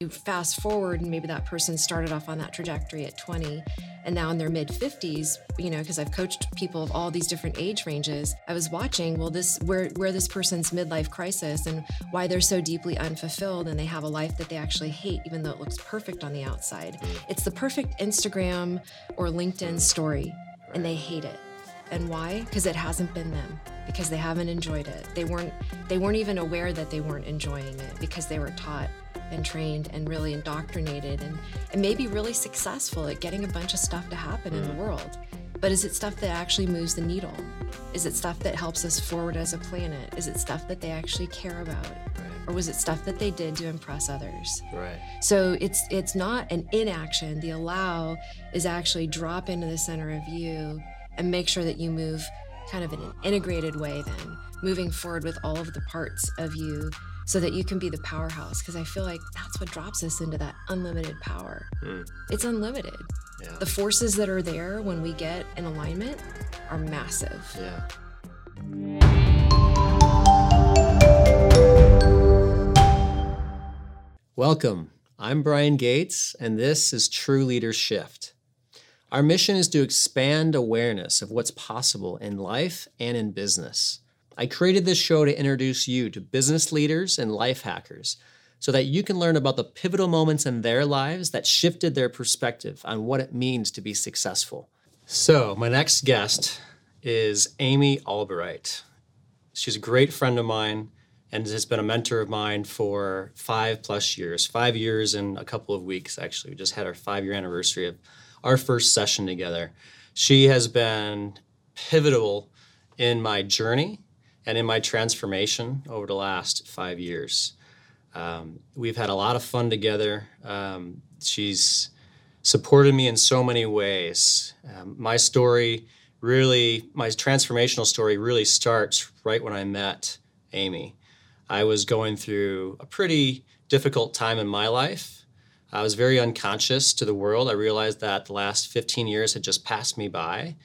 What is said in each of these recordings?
You fast forward, and maybe that person started off on that trajectory at 20, and now in their mid 50s, you know, because I've coached people of all these different age ranges. I was watching, well, this where where this person's midlife crisis and why they're so deeply unfulfilled, and they have a life that they actually hate, even though it looks perfect on the outside. It's the perfect Instagram or LinkedIn story, and they hate it. And why? Because it hasn't been them. Because they haven't enjoyed it. They weren't. They weren't even aware that they weren't enjoying it because they were taught and trained and really indoctrinated and, and maybe really successful at getting a bunch of stuff to happen in the mm. world. But is it stuff that actually moves the needle? Is it stuff that helps us forward as a planet? Is it stuff that they actually care about? Or was it stuff that they did to impress others? Right. So it's it's not an inaction. The allow is actually drop into the center of you and make sure that you move kind of in an integrated way then, moving forward with all of the parts of you so that you can be the powerhouse because I feel like that's what drops us into that unlimited power. Hmm. It's unlimited. Yeah. The forces that are there when we get in alignment are massive. Yeah. Welcome. I'm Brian Gates, and this is True Leader Shift. Our mission is to expand awareness of what's possible in life and in business. I created this show to introduce you to business leaders and life hackers so that you can learn about the pivotal moments in their lives that shifted their perspective on what it means to be successful. So, my next guest is Amy Albright. She's a great friend of mine and has been a mentor of mine for five plus years, five years and a couple of weeks, actually. We just had our five year anniversary of our first session together. She has been pivotal in my journey and in my transformation over the last five years. Um, we've had a lot of fun together. Um, she's supported me in so many ways. Um, my story really, my transformational story really starts right when I met Amy. I was going through a pretty difficult time in my life. I was very unconscious to the world. I realized that the last 15 years had just passed me by.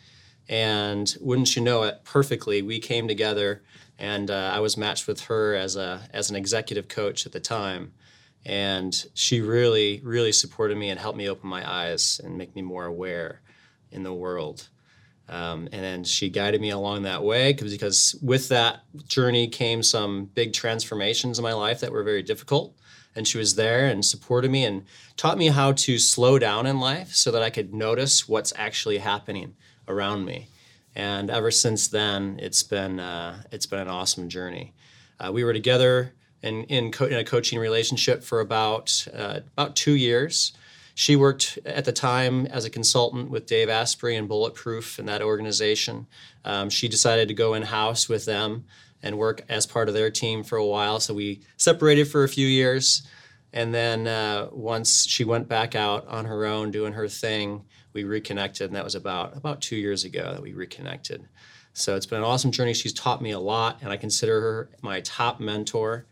And wouldn't you know it, perfectly, we came together and uh, I was matched with her as, a, as an executive coach at the time. And she really, really supported me and helped me open my eyes and make me more aware in the world. Um, and then she guided me along that way because, because with that journey came some big transformations in my life that were very difficult. And she was there and supported me and taught me how to slow down in life so that I could notice what's actually happening around me. And ever since then, it's been uh, it's been an awesome journey. Uh, we were together in in, co- in, a coaching relationship for about uh, about two years. She worked at the time as a consultant with Dave Asprey and Bulletproof in that organization. Um, she decided to go in house with them and work as part of their team for a while. So we separated for a few years. And then uh, once she went back out on her own doing her thing, we reconnected. And that was about, about two years ago that we reconnected. So it's been an awesome journey. She's taught me a lot, and I consider her my top mentor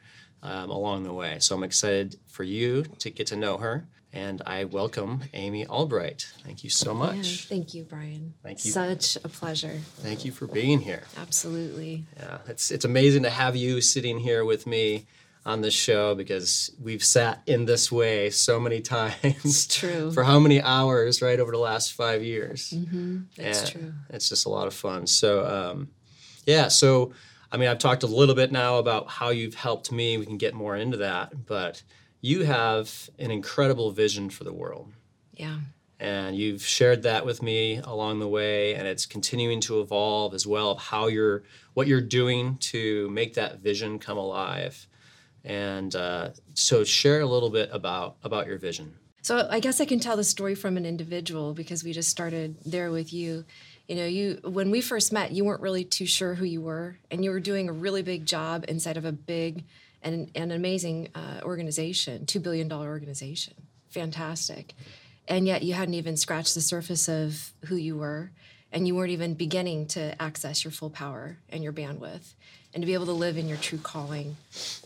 um, along the way. So I'm excited for you to get to know her and I welcome Amy Albright. Thank you so much. Yeah, thank you, Brian. Thank you. Such a pleasure. Thank you for being here. Absolutely. Yeah, it's it's amazing to have you sitting here with me on this show because we've sat in this way so many times. It's true. for how many hours, right, over the last five years? Mm-hmm. It's And true. It's just a lot of fun. So, um, yeah, so I mean, I've talked a little bit now about how you've helped me. We can get more into that, but you have an incredible vision for the world. Yeah. And you've shared that with me along the way, and it's continuing to evolve as well of how you're, what you're doing to make that vision come alive. And uh, so, share a little bit about about your vision. So I guess I can tell the story from an individual because we just started there with you. You know, you when we first met, you weren't really too sure who you were, and you were doing a really big job inside of a big and an amazing uh, organization, two billion dollar organization, fantastic, and yet you hadn't even scratched the surface of who you were, and you weren't even beginning to access your full power and your bandwidth, and to be able to live in your true calling,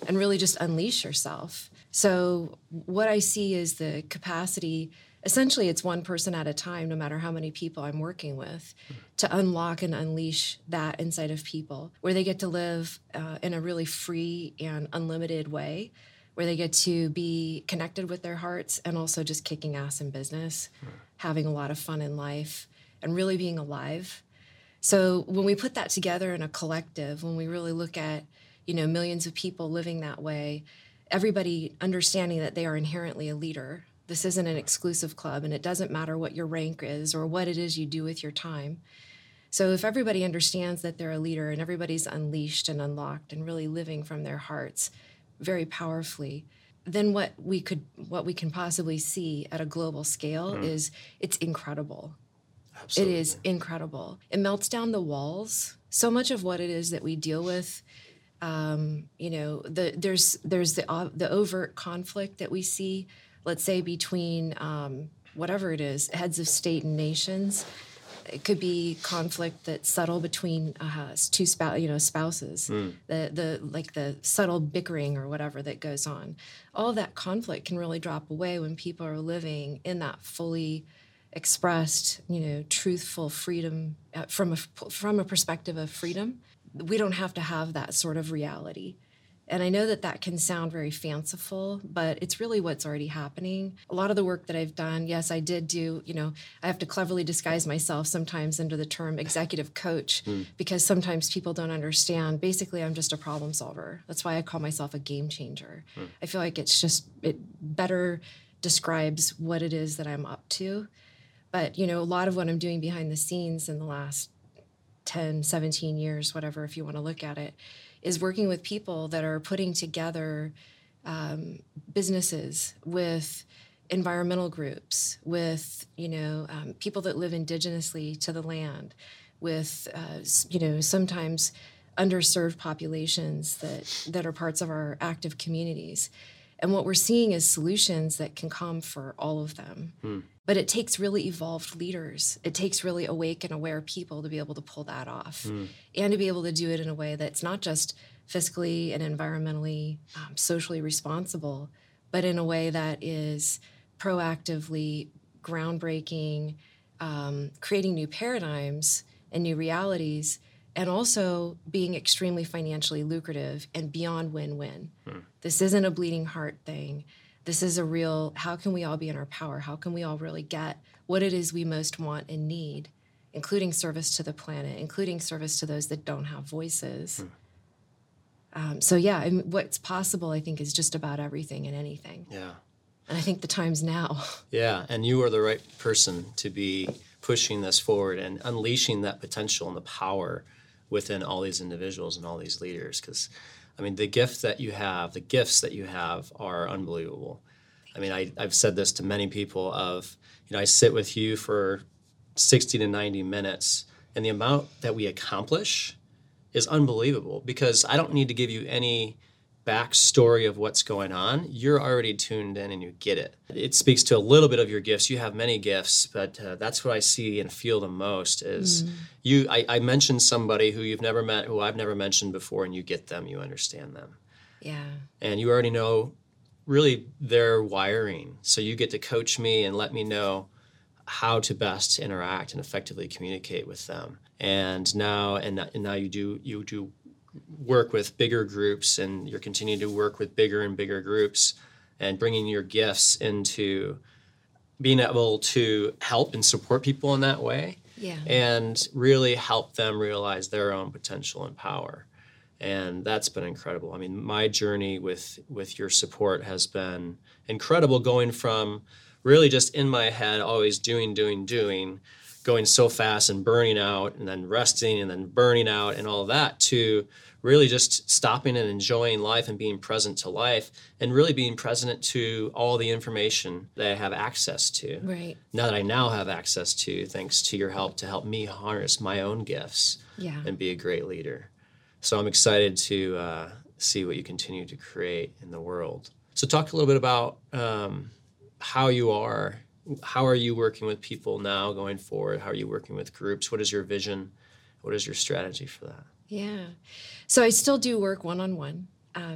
and really just unleash yourself. So what I see is the capacity essentially it's one person at a time no matter how many people i'm working with to unlock and unleash that inside of people where they get to live uh, in a really free and unlimited way where they get to be connected with their hearts and also just kicking ass in business, having a lot of fun in life, and really being alive. So when we put that together in a collective, when we really look at, you know, millions of people living that way, everybody understanding that they are inherently a leader. This isn't an exclusive club, and it doesn't matter what your rank is or what it is you do with your time. So if everybody understands that they're a leader and everybody's unleashed and unlocked and really living from their hearts very powerfully, then what we could what we can possibly see at a global scale mm. is it's incredible. Absolutely. It is incredible. It melts down the walls. So much of what it is that we deal with um, you know, the, there's there's the uh, the overt conflict that we see, let's say between um, whatever it is, heads of state and nations. It could be conflict that's subtle between uh, two spouse, you know, spouses. Mm. The the like the subtle bickering or whatever that goes on. All that conflict can really drop away when people are living in that fully expressed, you know, truthful freedom uh, from a from a perspective of freedom we don't have to have that sort of reality. And I know that that can sound very fanciful, but it's really what's already happening. A lot of the work that I've done, yes, I did do, you know, I have to cleverly disguise myself sometimes under the term executive coach mm. because sometimes people don't understand. Basically, I'm just a problem solver. That's why I call myself a game changer. Mm. I feel like it's just, it better describes what it is that I'm up to. But, you know, a lot of what I'm doing behind the scenes in the last 10, 17 years, whatever, if you want to look at it, is working with people that are putting together um, businesses with environmental groups, with you know um, people that live indigenously to the land, with uh, you know sometimes underserved populations that that are parts of our active communities. And what we're seeing is solutions that can come for all of them. Hmm. But it takes really evolved leaders. It takes really awake and aware people to be able to pull that off mm. and to be able to do it in a way that's not just fiscally and environmentally, um, socially responsible, but in a way that is proactively groundbreaking, um, creating new paradigms and new realities, and also being extremely financially lucrative and beyond win win. Mm. This isn't a bleeding heart thing this is a real how can we all be in our power? How can we all really get what it is we most want and need including service to the planet including service to those that don't have voices? Hmm. um, so yeah I mean, what's possible i think is just about everything and anything. Yeah. And i think the time's now. Yeah and you are the right person to be pushing this forward and unleashing that potential and the power within all these individuals and all these leaders because I mean, the gift that you have, the gifts that you have are unbelievable. I mean, I, I've said this to many people of, you know, I sit with you for 60 to 90 minutes, and the amount that we accomplish is unbelievable because I don't need to give you any backstory of what's going on, you're already tuned in and you get it. It speaks to a little bit of your gifts. You have many gifts, but uh, that's what I see and feel the most is mm. you. I, I mentioned somebody who you've never met, who I've never mentioned before, and you get them, you understand them. Yeah. And you already know really their wiring. So you get to coach me and let me know how to best interact and effectively communicate with them. And now and, and now you do you do work with bigger groups and you're continuing to work with bigger and bigger groups and bringing your gifts into being able to help and support people in that way yeah. and really help them realize their own potential and power and that's been incredible i mean my journey with with your support has been incredible going from really just in my head always doing doing doing going so fast and burning out and then resting and then burning out and all that to really just stopping and enjoying life and being present to life and really being present to all the information that I have access to. Right. Now that I now have access to, thanks to your help to help me harness my own gifts yeah. and be a great leader. So I'm excited to uh, see what you continue to create in the world. So talk a little bit about um, how you are how are you working with people now going forward? How are you working with groups? What is your vision? What is your strategy for that? Yeah. So I still do work one on one.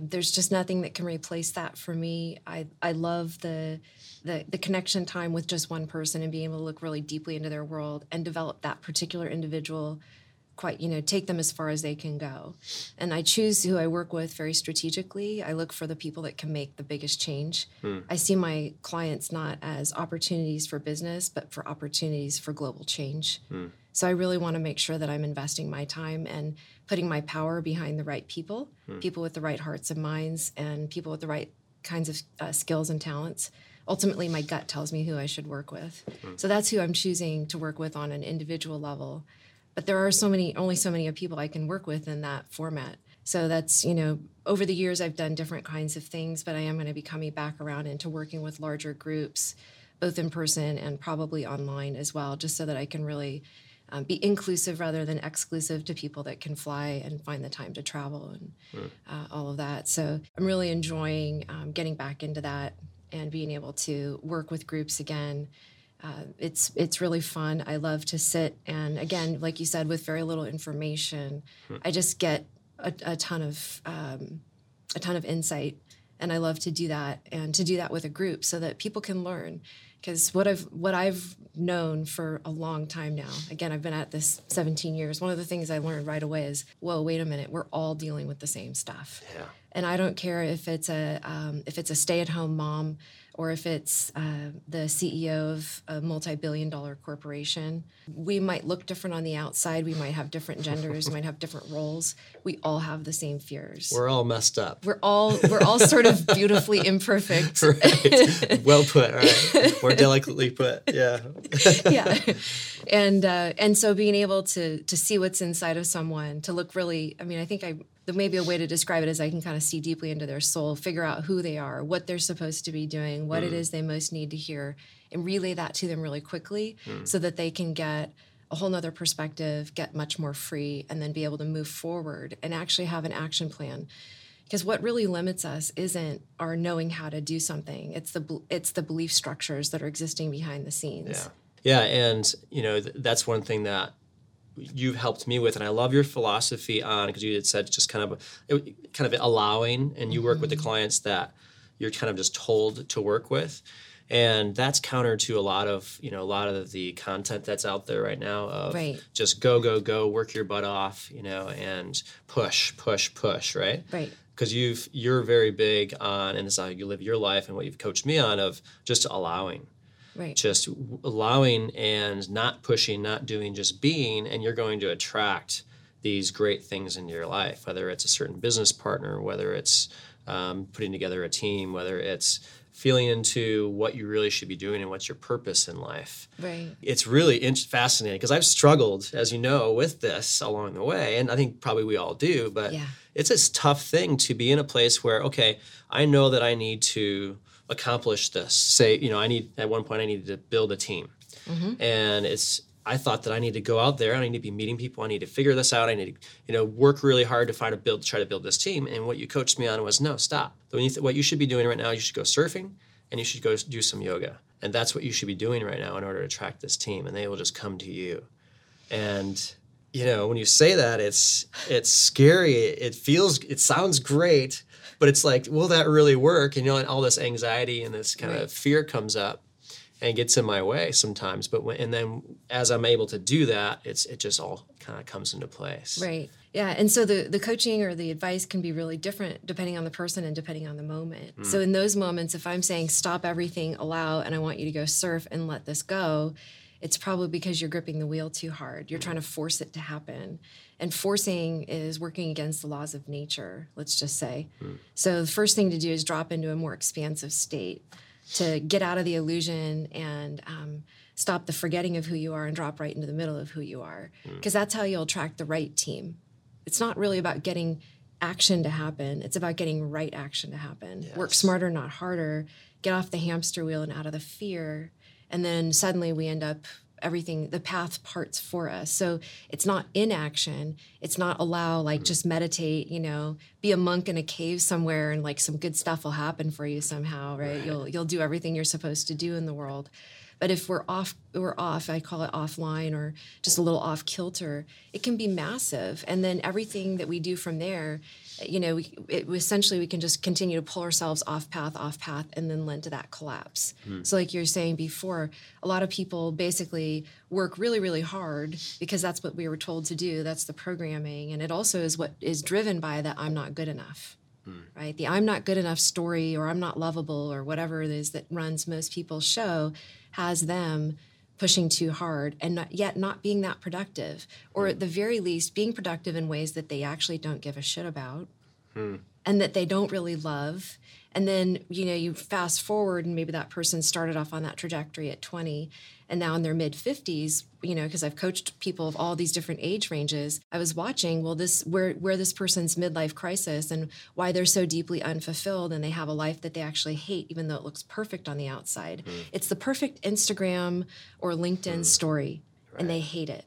There's just nothing that can replace that for me. I, I love the, the the connection time with just one person and being able to look really deeply into their world and develop that particular individual quite you know take them as far as they can go and i choose who i work with very strategically i look for the people that can make the biggest change hmm. i see my clients not as opportunities for business but for opportunities for global change hmm. so i really want to make sure that i'm investing my time and putting my power behind the right people hmm. people with the right hearts and minds and people with the right kinds of uh, skills and talents ultimately my gut tells me who i should work with hmm. so that's who i'm choosing to work with on an individual level but there are so many only so many people i can work with in that format so that's you know over the years i've done different kinds of things but i am going to be coming back around into working with larger groups both in person and probably online as well just so that i can really um, be inclusive rather than exclusive to people that can fly and find the time to travel and mm. uh, all of that so i'm really enjoying um, getting back into that and being able to work with groups again uh, it's it's really fun. I love to sit and again, like you said, with very little information, hmm. I just get a, a ton of um, a ton of insight, and I love to do that and to do that with a group so that people can learn. Because what I've what I've known for a long time now, again, I've been at this 17 years. One of the things I learned right away is, whoa, wait a minute, we're all dealing with the same stuff. Yeah. And I don't care if it's a um, if it's a stay at home mom or if it's uh, the CEO of a multi billion dollar corporation. We might look different on the outside. We might have different genders, we might have different roles. We all have the same fears. We're all messed up. We're all we're all sort of beautifully imperfect. right. Well put, right. More delicately put. Yeah. yeah. And uh, and so being able to to see what's inside of someone, to look really I mean, I think I maybe a way to describe it is I can kind of see deeply into their soul, figure out who they are, what they're supposed to be doing, what mm. it is they most need to hear, and relay that to them really quickly mm. so that they can get a whole nother perspective, get much more free, and then be able to move forward and actually have an action plan. Because what really limits us isn't our knowing how to do something; it's the it's the belief structures that are existing behind the scenes. Yeah, yeah, and you know th- that's one thing that you've helped me with, and I love your philosophy on because you had said just kind of kind of allowing, and you work mm-hmm. with the mm-hmm. clients that you're kind of just told to work with, and that's counter to a lot of you know a lot of the content that's out there right now of right. just go go go work your butt off, you know, and push push push, right? Right because you've you're very big on and this is how you live your life and what you've coached me on of just allowing Right. Just allowing and not pushing, not doing, just being, and you're going to attract these great things into your life, whether it's a certain business partner, whether it's um, putting together a team, whether it's feeling into what you really should be doing and what's your purpose in life. Right. It's really fascinating because I've struggled, as you know, with this along the way, and I think probably we all do. But yeah. it's a tough thing to be in a place where, okay, I know that I need to accomplish this. Say, you know, I need at one point I needed to build a team, mm-hmm. and it's I thought that I need to go out there. I need to be meeting people. I need to figure this out. I need to, you know, work really hard to find a build, try to build this team. And what you coached me on was no, stop. What you should be doing right now, you should go surfing, and you should go do some yoga. And that's what you should be doing right now in order to attract this team. And they will just come to you. And you know, when you say that, it's it's scary. It feels, it sounds great, but it's like, will that really work? And you know, and all this anxiety and this kind right. of fear comes up and gets in my way sometimes. But when, and then as I'm able to do that, it's it just all kind of comes into place. Right. Yeah. And so the the coaching or the advice can be really different depending on the person and depending on the moment. Mm. So in those moments, if I'm saying stop everything, allow, and I want you to go surf and let this go, it's probably because you're gripping the wheel too hard. You're trying to force it to happen. And forcing is working against the laws of nature, let's just say. Mm. So the first thing to do is drop into a more expansive state to get out of the illusion and um, stop the forgetting of who you are and drop right into the middle of who you are. Because mm. that's how you'll attract the right team. It's not really about getting action to happen, it's about getting right action to happen. Yes. Work smarter, not harder. Get off the hamster wheel and out of the fear and then suddenly we end up everything the path parts for us. So it's not inaction. It's not allow like just meditate you know be a monk in a cave somewhere and like some good stuff will happen for you somehow right, right. you'll you'll do everything you're supposed to do in the world. But if we're off we're off i call it offline or just a little off kilter it can be massive. And then everything that we do from there you know, we, it, essentially we can just continue to pull ourselves off path, off path, and then lend to that collapse. Hmm. So, like you're saying before, a lot of people basically work really, really hard because that's what we were told to do. That's the programming, and it also is what is driven by that I'm not good enough. Hmm. Right, the I'm not good enough story, or I'm not lovable, or whatever it is that runs most people's show, has them pushing too hard and not, yet not being that productive, or hmm. at the very least being productive in ways that they actually don't give a shit about hmm. and that they don't really love. And then, you know, you fast forward and maybe that person started off on that trajectory at 20 and now in their mid 50s, you know, because I've coached people of all these different age ranges, I was watching, well, this where where this person's midlife crisis and why they're so deeply unfulfilled and they have a life that they actually hate, even though it looks perfect on the outside. Mm. It's the perfect Instagram or LinkedIn mm. story, and they hate it.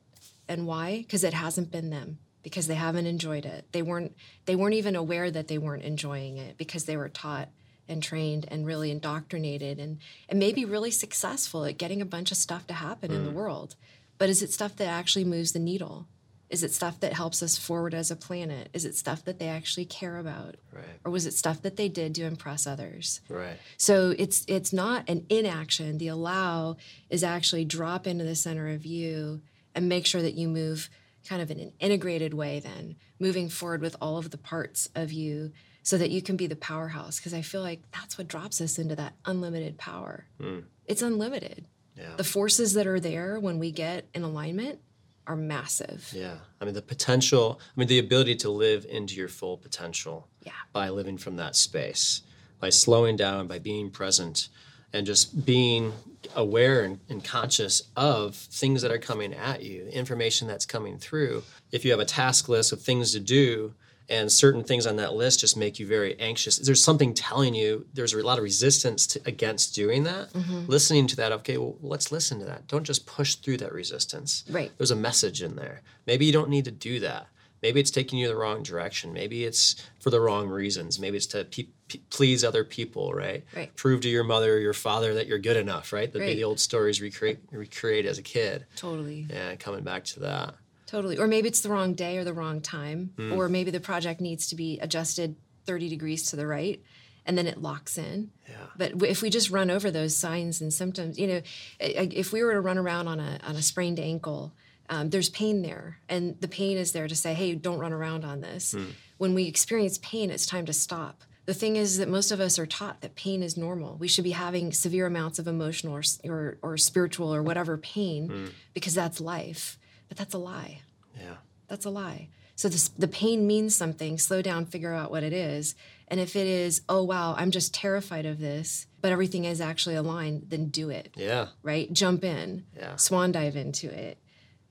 And why? Because it hasn't been them because they haven't enjoyed it. They weren't they weren't even aware that they weren't enjoying it because they were taught and trained and really indoctrinated and and maybe really successful at getting a bunch of stuff to happen in the mm. world. But is it stuff that actually moves the needle? Is it stuff that helps us forward as a planet? Is it stuff that they actually care about? Right. Or was it stuff that they did to impress others? Right. So it's it's not an inaction. The allow is actually drop into the center of you and make sure that you move kind of in an integrated way then, moving forward with all of the parts of you so that you can be the powerhouse because I feel like that's what drops us into that unlimited power. Hmm. It's unlimited. Yeah. The forces that are there when we get in alignment are massive. Yeah. I mean, the potential, I mean, the ability to live into your full potential Yeah. by living from that space, by slowing down, by being present, and just being aware and, and conscious of things that are coming at you, information that's coming through. If you have a task list of things to do, and certain things on that list just make you very anxious. There's something telling you there's a lot of resistance to, against doing that. Mm-hmm. Listening to that, okay, well, let's listen to that. Don't just push through that resistance. Right. There's a message in there. Maybe you don't need to do that. Maybe it's taking you the wrong direction. Maybe it's for the wrong reasons. Maybe it's to pe- pe- please other people, right? Right. Prove to your mother or your father that you're good enough, right? The Right. big old stories recreate recreate as a kid. Totally. Yeah, coming back to that. Totally. Or maybe it's the wrong day or the wrong time. Hmm. Or maybe the project needs to be adjusted 30 degrees to the right and then it locks in. Yeah. But if we just run over those signs and symptoms, you know, if we were to run around on a, on a sprained ankle, um, there's pain there. And the pain is there to say, hey, don't run around on this. When we experience pain, it's time to stop. The thing is that most of us are taught that pain is normal. We should be having severe amounts of emotional or, or, or spiritual or whatever pain because that's life. But that's a lie. Yeah. That's a lie. So this, the pain means something. Slow down, figure out what it is. And if it is, oh wow, I'm just terrified of this, but everything is actually aligned, then do it. Yeah. Right? Jump in. Yeah. Swan dive into it.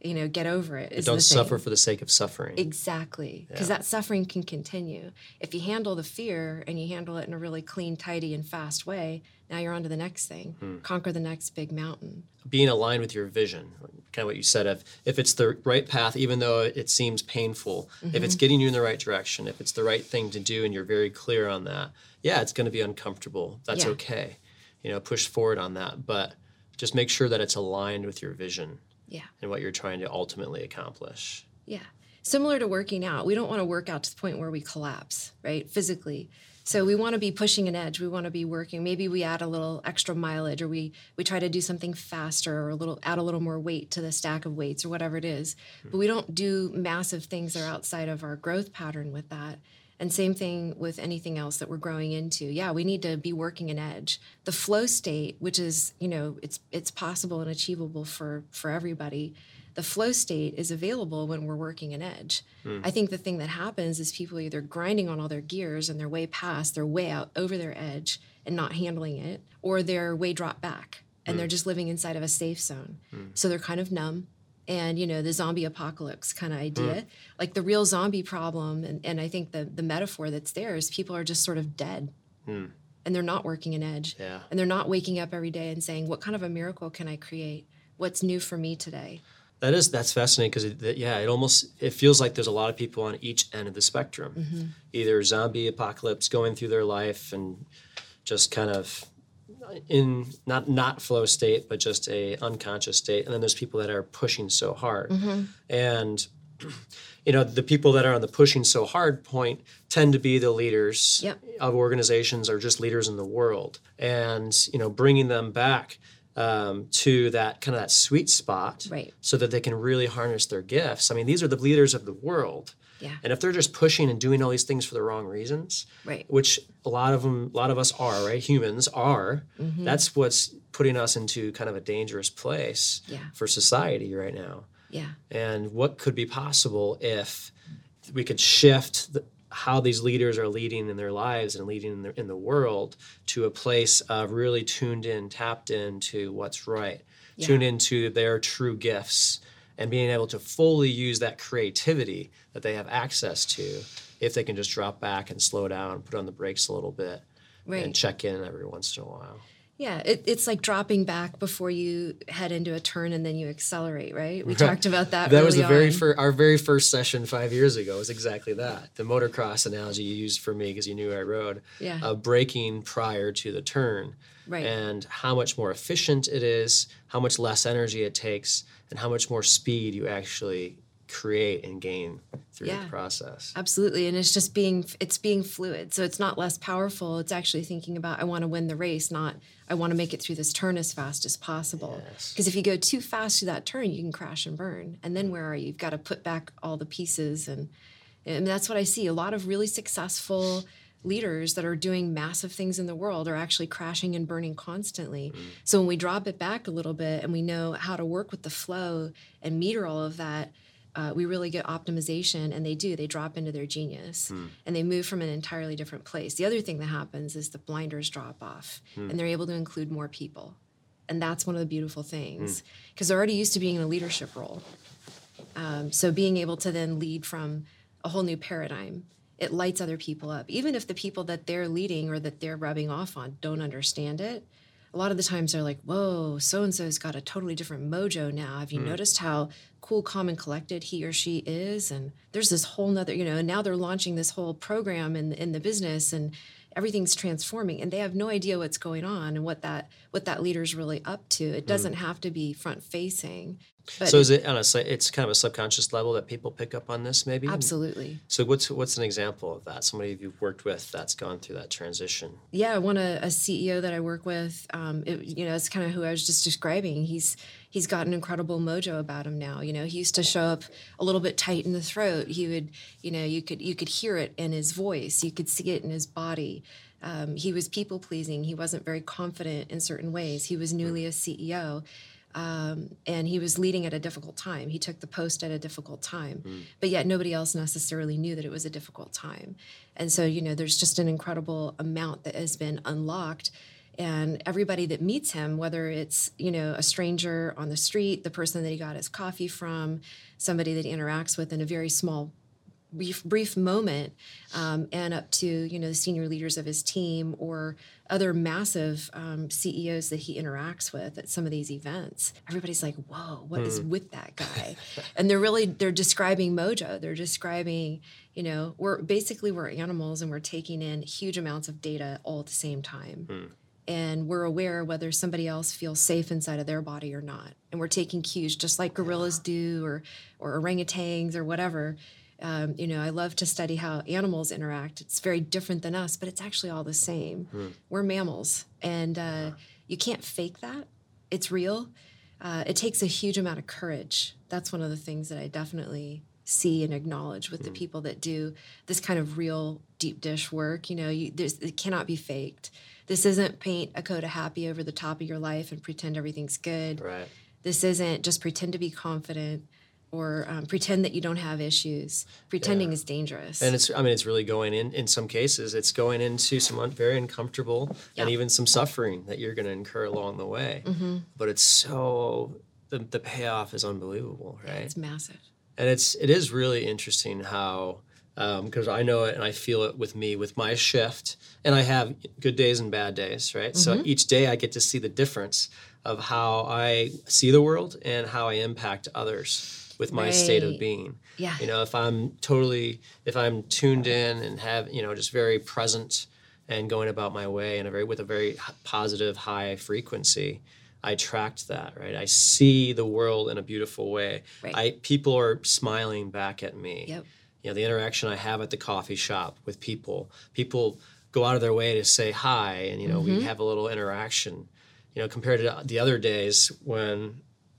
You know, get over it. is Don't suffer for the sake of suffering. Exactly. Because that suffering can continue. If you handle the fear and you handle it in a really clean, tidy, and fast way, now you're on to the next thing. Hmm. Conquer the next big mountain. being aligned with your vision kind of what you said if if it's the right path even though it seems painful if Mm-hmm. it's getting you in the right direction if it's the right thing to do and you're very clear on that yeah it's going to be uncomfortable that's Yeah. okay you know push forward on that but just make sure that it's aligned with your vision Yeah. and what you're trying to ultimately accomplish Yeah. Similar to working out, we don't want to work out to the point where we collapse, right? Physically. So we want to be pushing an edge. We want to be working. Maybe we add a little extra mileage or we we try to do something faster or a little add a little more weight to the stack of weights or whatever it is. Hmm. But we don't do massive things that are outside of our growth pattern with that. And same thing with anything else that we're growing into. Yeah, we need to be working an edge. The flow state, which is, you know, it's it's possible and achievable for for everybody. The flow state is available when we're working an edge. Hmm. I think the thing that happens is people either grinding on all their gears and they're way past, they're way out over their edge and not handling it, or they're way dropped back and hmm. they're just living inside of a safe zone. Hmm. So they're kind of numb and you know the zombie apocalypse kind of idea like the real zombie problem and, and i think the, the metaphor that's there is people are just sort of dead. And they're not working an edge. Yeah. and they're not waking up every day and saying what kind of a miracle can i create? What's new for me today? That is that's fascinating because yeah, it almost it feels like there's a lot of people on each end of the spectrum, Mm-hmm. either zombie apocalypse going through their life and just kind of in not not flow state, but just a unconscious state, and then there's people that are pushing so hard, Mm-hmm. and you know the people that are on the pushing so hard point tend to be the leaders Yep. of organizations or just leaders in the world and you know bringing them back um, to that kind of that sweet spot Right. so that they can really harness their gifts i mean these are the leaders of the world Yeah. and if they're just pushing and doing all these things for the wrong reasons Right. which a lot of them a lot of us are right humans are Mm-hmm. that's what's putting us into kind of a dangerous place Yeah. for society right now Yeah. and what could be possible if we could shift the, how these leaders are leading in their lives and leading in the, in the world to a place of really tuned in, tapped into what's right, Yeah. tuned into their true gifts, and being able to fully use that creativity that they have access to if they can just drop back and slow down, put on the brakes a little bit, Right. and check in every once in a while. Yeah, it, it's like dropping back before you head into a turn and then you accelerate, right? We talked about that. That was the very first, our very first session five years ago was exactly that. The motocross analogy you used for me because you knew I rode, Yeah. uh, braking prior to the turn, Right. and how much more efficient it is, how much less energy it takes, and how much more speed you actually create and gain through Yeah. the process. Absolutely, and it's just being it's being fluid. So it's not less powerful. It's actually thinking about I want to win the race, not I want to make it through this turn as fast as possible. Yes. Because if you go too fast through that turn, you can crash and burn. And then mm. where are you? You've got to put back all the pieces, and and that's what I see. A lot of really successful leaders that are doing massive things in the world are actually crashing and burning constantly. Mm. So when we drop it back a little bit and we know how to work with the flow and meter all of that, uh, we really get optimization and they do they drop into their genius. And they move from an entirely different place. The other thing that happens is the blinders drop off and they're able to include more people. And that's one of the beautiful things. Because they're already used to being in a leadership role. Um, so being able to then lead from a whole new paradigm it lights other people up. Even if the people that they're leading or that they're rubbing off on don't understand it a lot of the times they're like whoa so and so's got a totally different mojo now. Have you mm. noticed how cool calm and collected he or she is? And there's this whole nother you know and now they're launching this whole program in, in the business and everything's transforming and they have no idea what's going on and what that what that leader's really up to. It mm. doesn't have to be front facing but so is it on a it's kind of a subconscious level that people pick up on this maybe? absolutely So what's what's an example of that? Somebody you've worked with that's gone through that transition. yeah, one a, a CEO that I work with, um, it, you know, it's kind of who I was just describing. He's he's got an incredible mojo about him now. You know, he used to show up a little bit tight in the throat. He would, you know, you could you could hear it in his voice. You could see it in his body. Um, he was people pleasing. He wasn't very confident in certain ways. He was newly a CEO. Um, and he was leading at a difficult time. He took the post at a difficult time, but yet nobody else necessarily knew that it was a difficult time. And so, you know, there's just an incredible amount that has been unlocked. And everybody that meets him, whether it's, you know, a stranger on the street, the person that he got his coffee from, somebody that he interacts with in a very small brief, brief moment um, and up to you know the senior leaders of his team or other massive um, CEOs that he interacts with at some of these events. Everybody's like, "Whoa, what is with that guy?" and they're really they're describing mojo. They're describing you know we're basically we're animals and we're taking in huge amounts of data all at the same time. And we're aware whether somebody else feels safe inside of their body or not. And we're taking cues just like gorillas do or, or orangutans or whatever. Um, you know, I love to study how animals interact. It's very different than us, but it's actually all the same. We're mammals, and uh, you can't fake that. It's real. Uh, it takes a huge amount of courage. That's one of the things that I definitely see and acknowledge with the people that do this kind of real deep dish work. You know, you, it cannot be faked. This isn't paint a coat of happy over the top of your life and pretend everything's good Right. this isn't just pretend to be confident or um, pretend that you don't have issues. Pretending is dangerous. And it's, I mean, it's really going in, in some cases, it's going into some un, very uncomfortable and even some suffering that you're going to incur along the way. Mm-hmm. But it's so, the, the payoff is unbelievable, right? it's massive. and it's it is really interesting how um, because I know it and I feel it with me with my shift and I have good days and bad days right so mm-hmm. each day I get to see the difference of how I see the world and how I impact others with my state of being Yeah. you know if I'm totally if I'm tuned in and have you know just very present and going about my way in a very with a very positive high frequency I attract that, right? I see the world in a beautiful way. Right. I people are smiling back at me. Yep. You know, the interaction I have at the coffee shop with people, people go out of their way to say hi and you know, Mm-hmm. we have a little interaction. You know, compared to the other days when,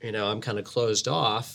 you know, I'm kind of closed off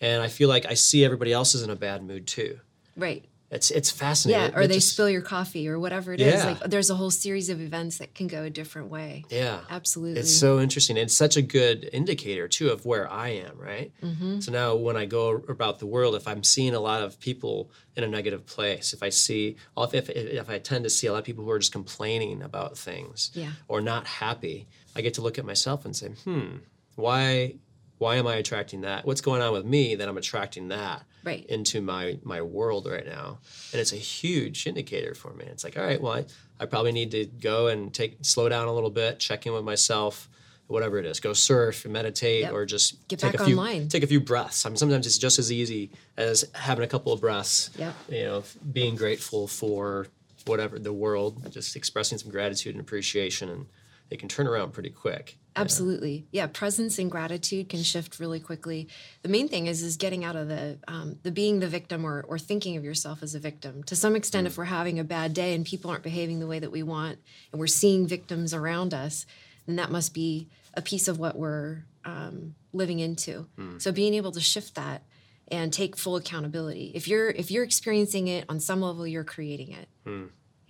and I feel like I see everybody else is in a bad mood too. Right. It's it's fascinating. Yeah, or It they just- spill your coffee or whatever it is. Yeah. Like there's a whole series of events that can go a different way. Yeah. Absolutely. It's so interesting. It's such a good indicator too of where I am, right? Mm-hmm. So now when I go about the world, if I'm seeing a lot of people in a negative place, if I see, if, if, if I tend to see a lot of people who are just complaining about things Yeah. or not happy, I get to look at myself and say, hmm, why, why am I attracting that? What's going on with me that I'm attracting that? Right. into my my world right now and it's a huge indicator for me it's like all right well I, I probably need to go and take slow down a little bit check in with myself whatever it is go surf meditate Yep. or just Get take back a few online. take a few breaths I mean, sometimes it's just as easy as having a couple of breaths Yep. you know being grateful for whatever the world just expressing some gratitude and appreciation and it can turn around pretty quick Absolutely. Yeah, presence and gratitude can shift really quickly. The main thing is is getting out of the um, the being the victim or or thinking of yourself as a victim. To some extent, if we're having a bad day and people aren't behaving the way that we want, and we're seeing victims around us, then that must be a piece of what we're um, living into. So being able to shift that and take full accountability. If you're if you're experiencing it on some level, you're creating it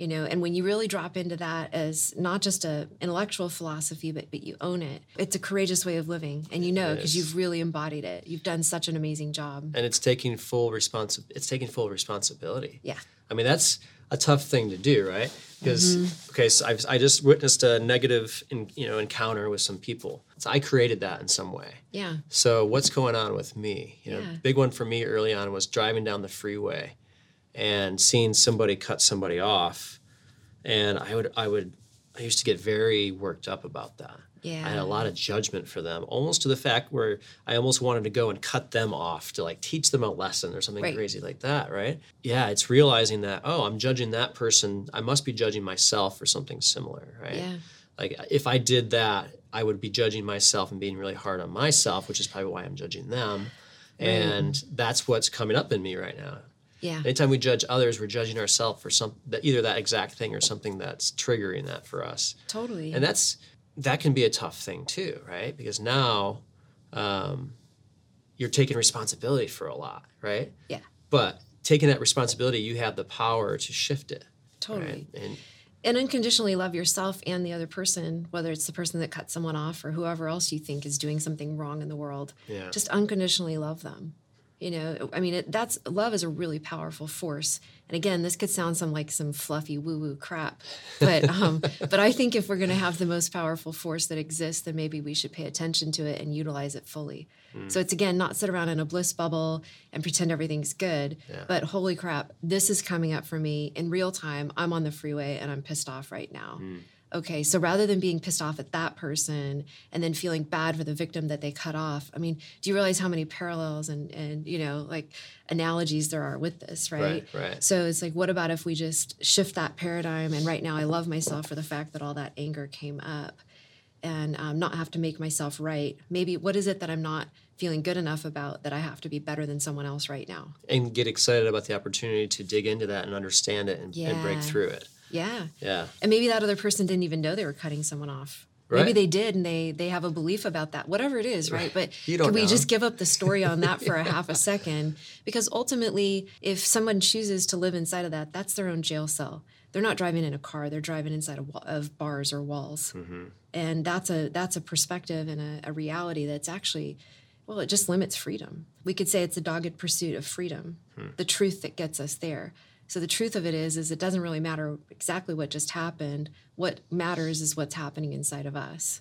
you know and when you really drop into that as not just a intellectual philosophy but but you own it it's a courageous way of living and you know because you've really embodied it you've done such an amazing job and it's taking full responsi- it's taking full responsibility yeah I mean, that's a tough thing to do, right? Because Mm-hmm. okay, so I've, I just witnessed a negative, in, you know, encounter with some people. So I created that in some way. yeah So what's going on with me? You know, Yeah. big one for me early on was driving down the freeway and seeing somebody cut somebody off, and I would, I would, I used to get very worked up about that. Yeah. I had a lot of judgment for them, almost to the fact where I almost wanted to go and cut them off to like teach them a lesson or something Right. crazy like that, right? Yeah, it's realizing that, oh, I'm judging that person. I must be judging myself for something similar, right? yeah Like if I did that, I would be judging myself and being really hard on myself, which is probably why I'm judging them. And that's what's coming up in me right now. Yeah. Anytime we judge others, we're judging ourselves for some that either that exact thing or something that's triggering that for us. Totally. And that's that can be a tough thing too right? Because now um, you're taking responsibility for a lot right? Yeah. But taking that responsibility you have the power to shift it totally. right? and and unconditionally love yourself and the other person whether it's the person that cut someone off or whoever else you think is doing something wrong in the world. Yeah. just unconditionally love them you know i mean it, that's love is a really powerful force. And again this could sound some like some fluffy woo woo crap but um but i think if we're going to have the most powerful force that exists then maybe we should pay attention to it and utilize it fully. So it's again not sit around in a bliss bubble and pretend everything's good Yeah. but holy crap this is coming up for me in real time. I'm on the freeway and i'm pissed off right now okay so rather than being pissed off at that person and then feeling bad for the victim that they cut off i mean do you realize how many parallels and and you know like analogies there are with this right Right, right. so it's like what about if we just shift that paradigm? And right now i love myself for the fact that all that anger came up and um, not have to make myself right. Maybe what is it that i'm not feeling good enough about that i have to be better than someone else right now? And get excited about the opportunity to dig into that and understand it and, and break through it yeah. Yeah. And maybe that other person didn't even know they were cutting someone off. Maybe they did and they they have a belief about that whatever it is right? But can we know. just give up the story on that for a half a second? Because ultimately if someone chooses to live inside of that that's their own jail cell. They're not driving in a car they're driving inside of, of bars or walls. Mm-hmm. and that's a that's a perspective and a, a reality that's actually well it just limits freedom. We could say it's a dogged pursuit of freedom the truth that gets us there so the truth of it is is it doesn't really matter exactly what just happened. What matters is what's happening inside of us.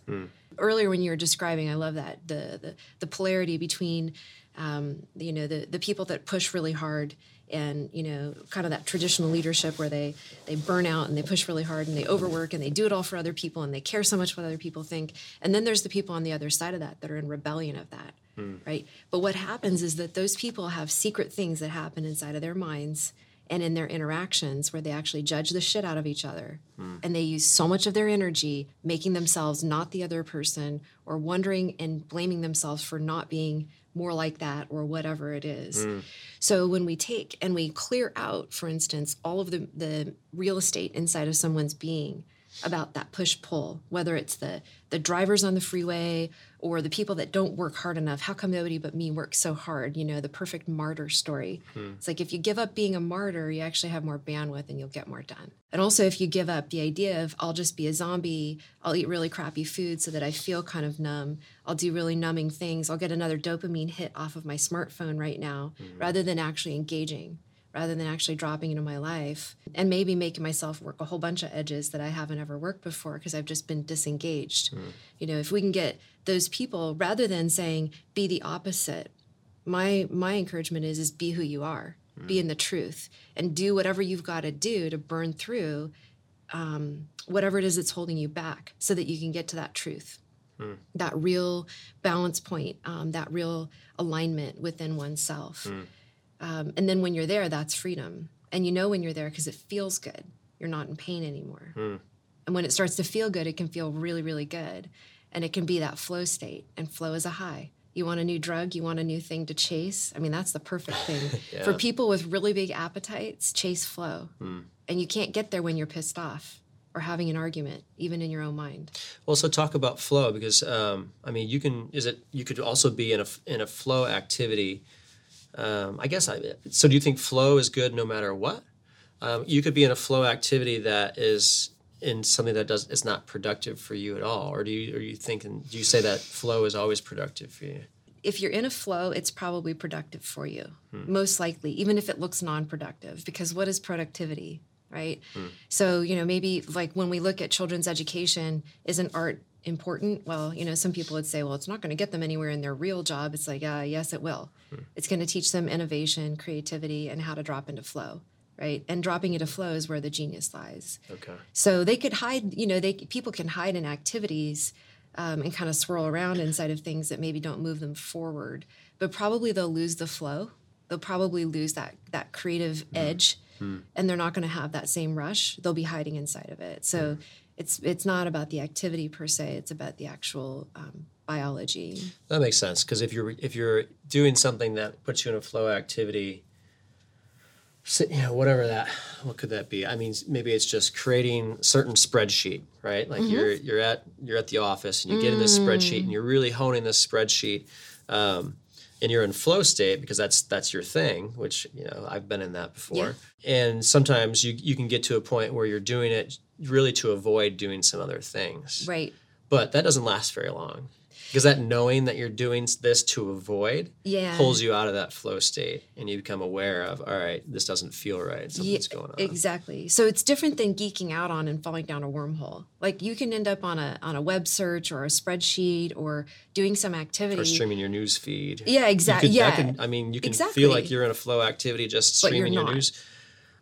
Earlier when you were describing i love that the the, the polarity between um, you know the the people that push really hard and you know kind of that traditional leadership where they they burn out and they push really hard and they overwork and they do it all for other people and they care so much what other people think. And then there's the people on the other side of that that are in rebellion of that right? But what happens is that those people have secret things that happen inside of their minds and in their interactions where they actually judge the shit out of each other. Hmm. And they use so much of their energy making themselves not the other person or wondering and blaming themselves for not being more like that or whatever it is. Hmm. So when we take and we clear out, for instance, all of the, the real estate inside of someone's being about that push pull, whether it's the the drivers on the freeway or the people that don't work hard enough. How come nobody but me works so hard? You know, the perfect martyr story. Hmm. It's like if you give up being a martyr, you actually have more bandwidth and you'll get more done. And also if you give up the idea of I'll just be a zombie, I'll eat really crappy food so that I feel kind of numb. I'll do really numbing things. I'll get another dopamine hit off of my smartphone right now hmm. rather than actually engaging rather than actually dropping into my life and maybe making myself work a whole bunch of edges that I haven't ever worked before because I've just been disengaged. You know, if we can get those people rather than saying be the opposite, my my encouragement is is be who you are, be in the truth, and do whatever you've got to do to burn through um, whatever it is that's holding you back, so that you can get to that truth, that real balance point, um, that real alignment within oneself. Um, and then when you're there, that's freedom. And you know when you're there because it feels good. You're not in pain anymore. And when it starts to feel good, it can feel really, really good. And it can be that flow state. And flow is a high. You want a new drug, you want a new thing to chase. I mean, that's the perfect thing. For people with really big appetites, chase flow. And you can't get there when you're pissed off or having an argument, even in your own mind. Well, so talk about flow because um, I mean, you can is it you could also be in a in a flow activity. Um, I guess I so. Do you think flow is good no matter what? Um, you could be in a flow activity that is in something that does is not productive for you at all, or do you are you thinking? Do you say that flow is always productive for you? if you're in a flow, it's probably productive for you, most likely, even if it looks non productive. Because what is productivity, right? So, you know, maybe like when we look at children's education, isn't art important? Well, you know, some people would say, well, it's not going to get them anywhere in their real job. It's like, uh, yes, it will. It's going to teach them innovation, creativity, and how to drop into flow. Right, and dropping into flow is where the genius lies. Okay. So they could hide, you know, they people can hide in activities um, and kind of swirl around inside of things that maybe don't move them forward. But probably they'll lose the flow. They'll probably lose that that creative edge, and they're not going to have that same rush. They'll be hiding inside of it. So it's it's not about the activity per se. It's about the actual um, biology. That makes sense because if you're if you're doing something that puts you in a flow activity, you know, whatever that, what could that be? I mean, maybe it's just creating a certain spreadsheet, right? Like you're you're at you're at the office and you get in this spreadsheet and you're really honing this spreadsheet, um, and you're in flow state because that's that's your thing. Which you know I've been in that before. And sometimes you you can get to a point where you're doing it really to avoid doing some other things, Right. but that doesn't last very long because that knowing that you're doing this to avoid Yeah. pulls you out of that flow state and you become aware of all right this doesn't feel right something's going on Exactly. So it's different than geeking out on and falling down a wormhole. Like you can end up on a on a web search or a spreadsheet or doing some activity. or streaming your news feed Yeah, exactly. Yeah. i mean you can Exactly. feel like you're in a flow activity just streaming your not. news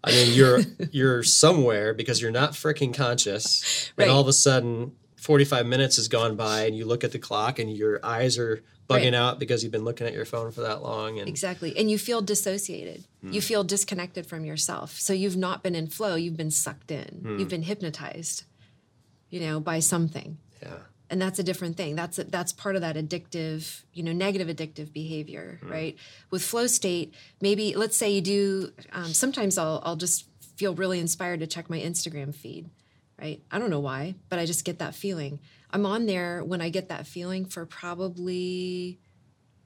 i mean you're you're somewhere because you're not freaking conscious Right. and all of a sudden 45 minutes has gone by and you look at the clock and your eyes are bugging Right. out because you've been looking at your phone for that long and Exactly. And you feel dissociated. Hmm. You feel disconnected from yourself. So you've not been in flow, you've been sucked in. Hmm. You've been hypnotized, you know, by something. yeah And that's a different thing. That's that's part of that addictive, you know, negative addictive behavior, Hmm. right? With flow state, maybe let's say you do. Um, sometimes I'll I'll just feel really inspired to check my Instagram feed, right? I don't know why, but I just get that feeling. I'm on there when I get that feeling for probably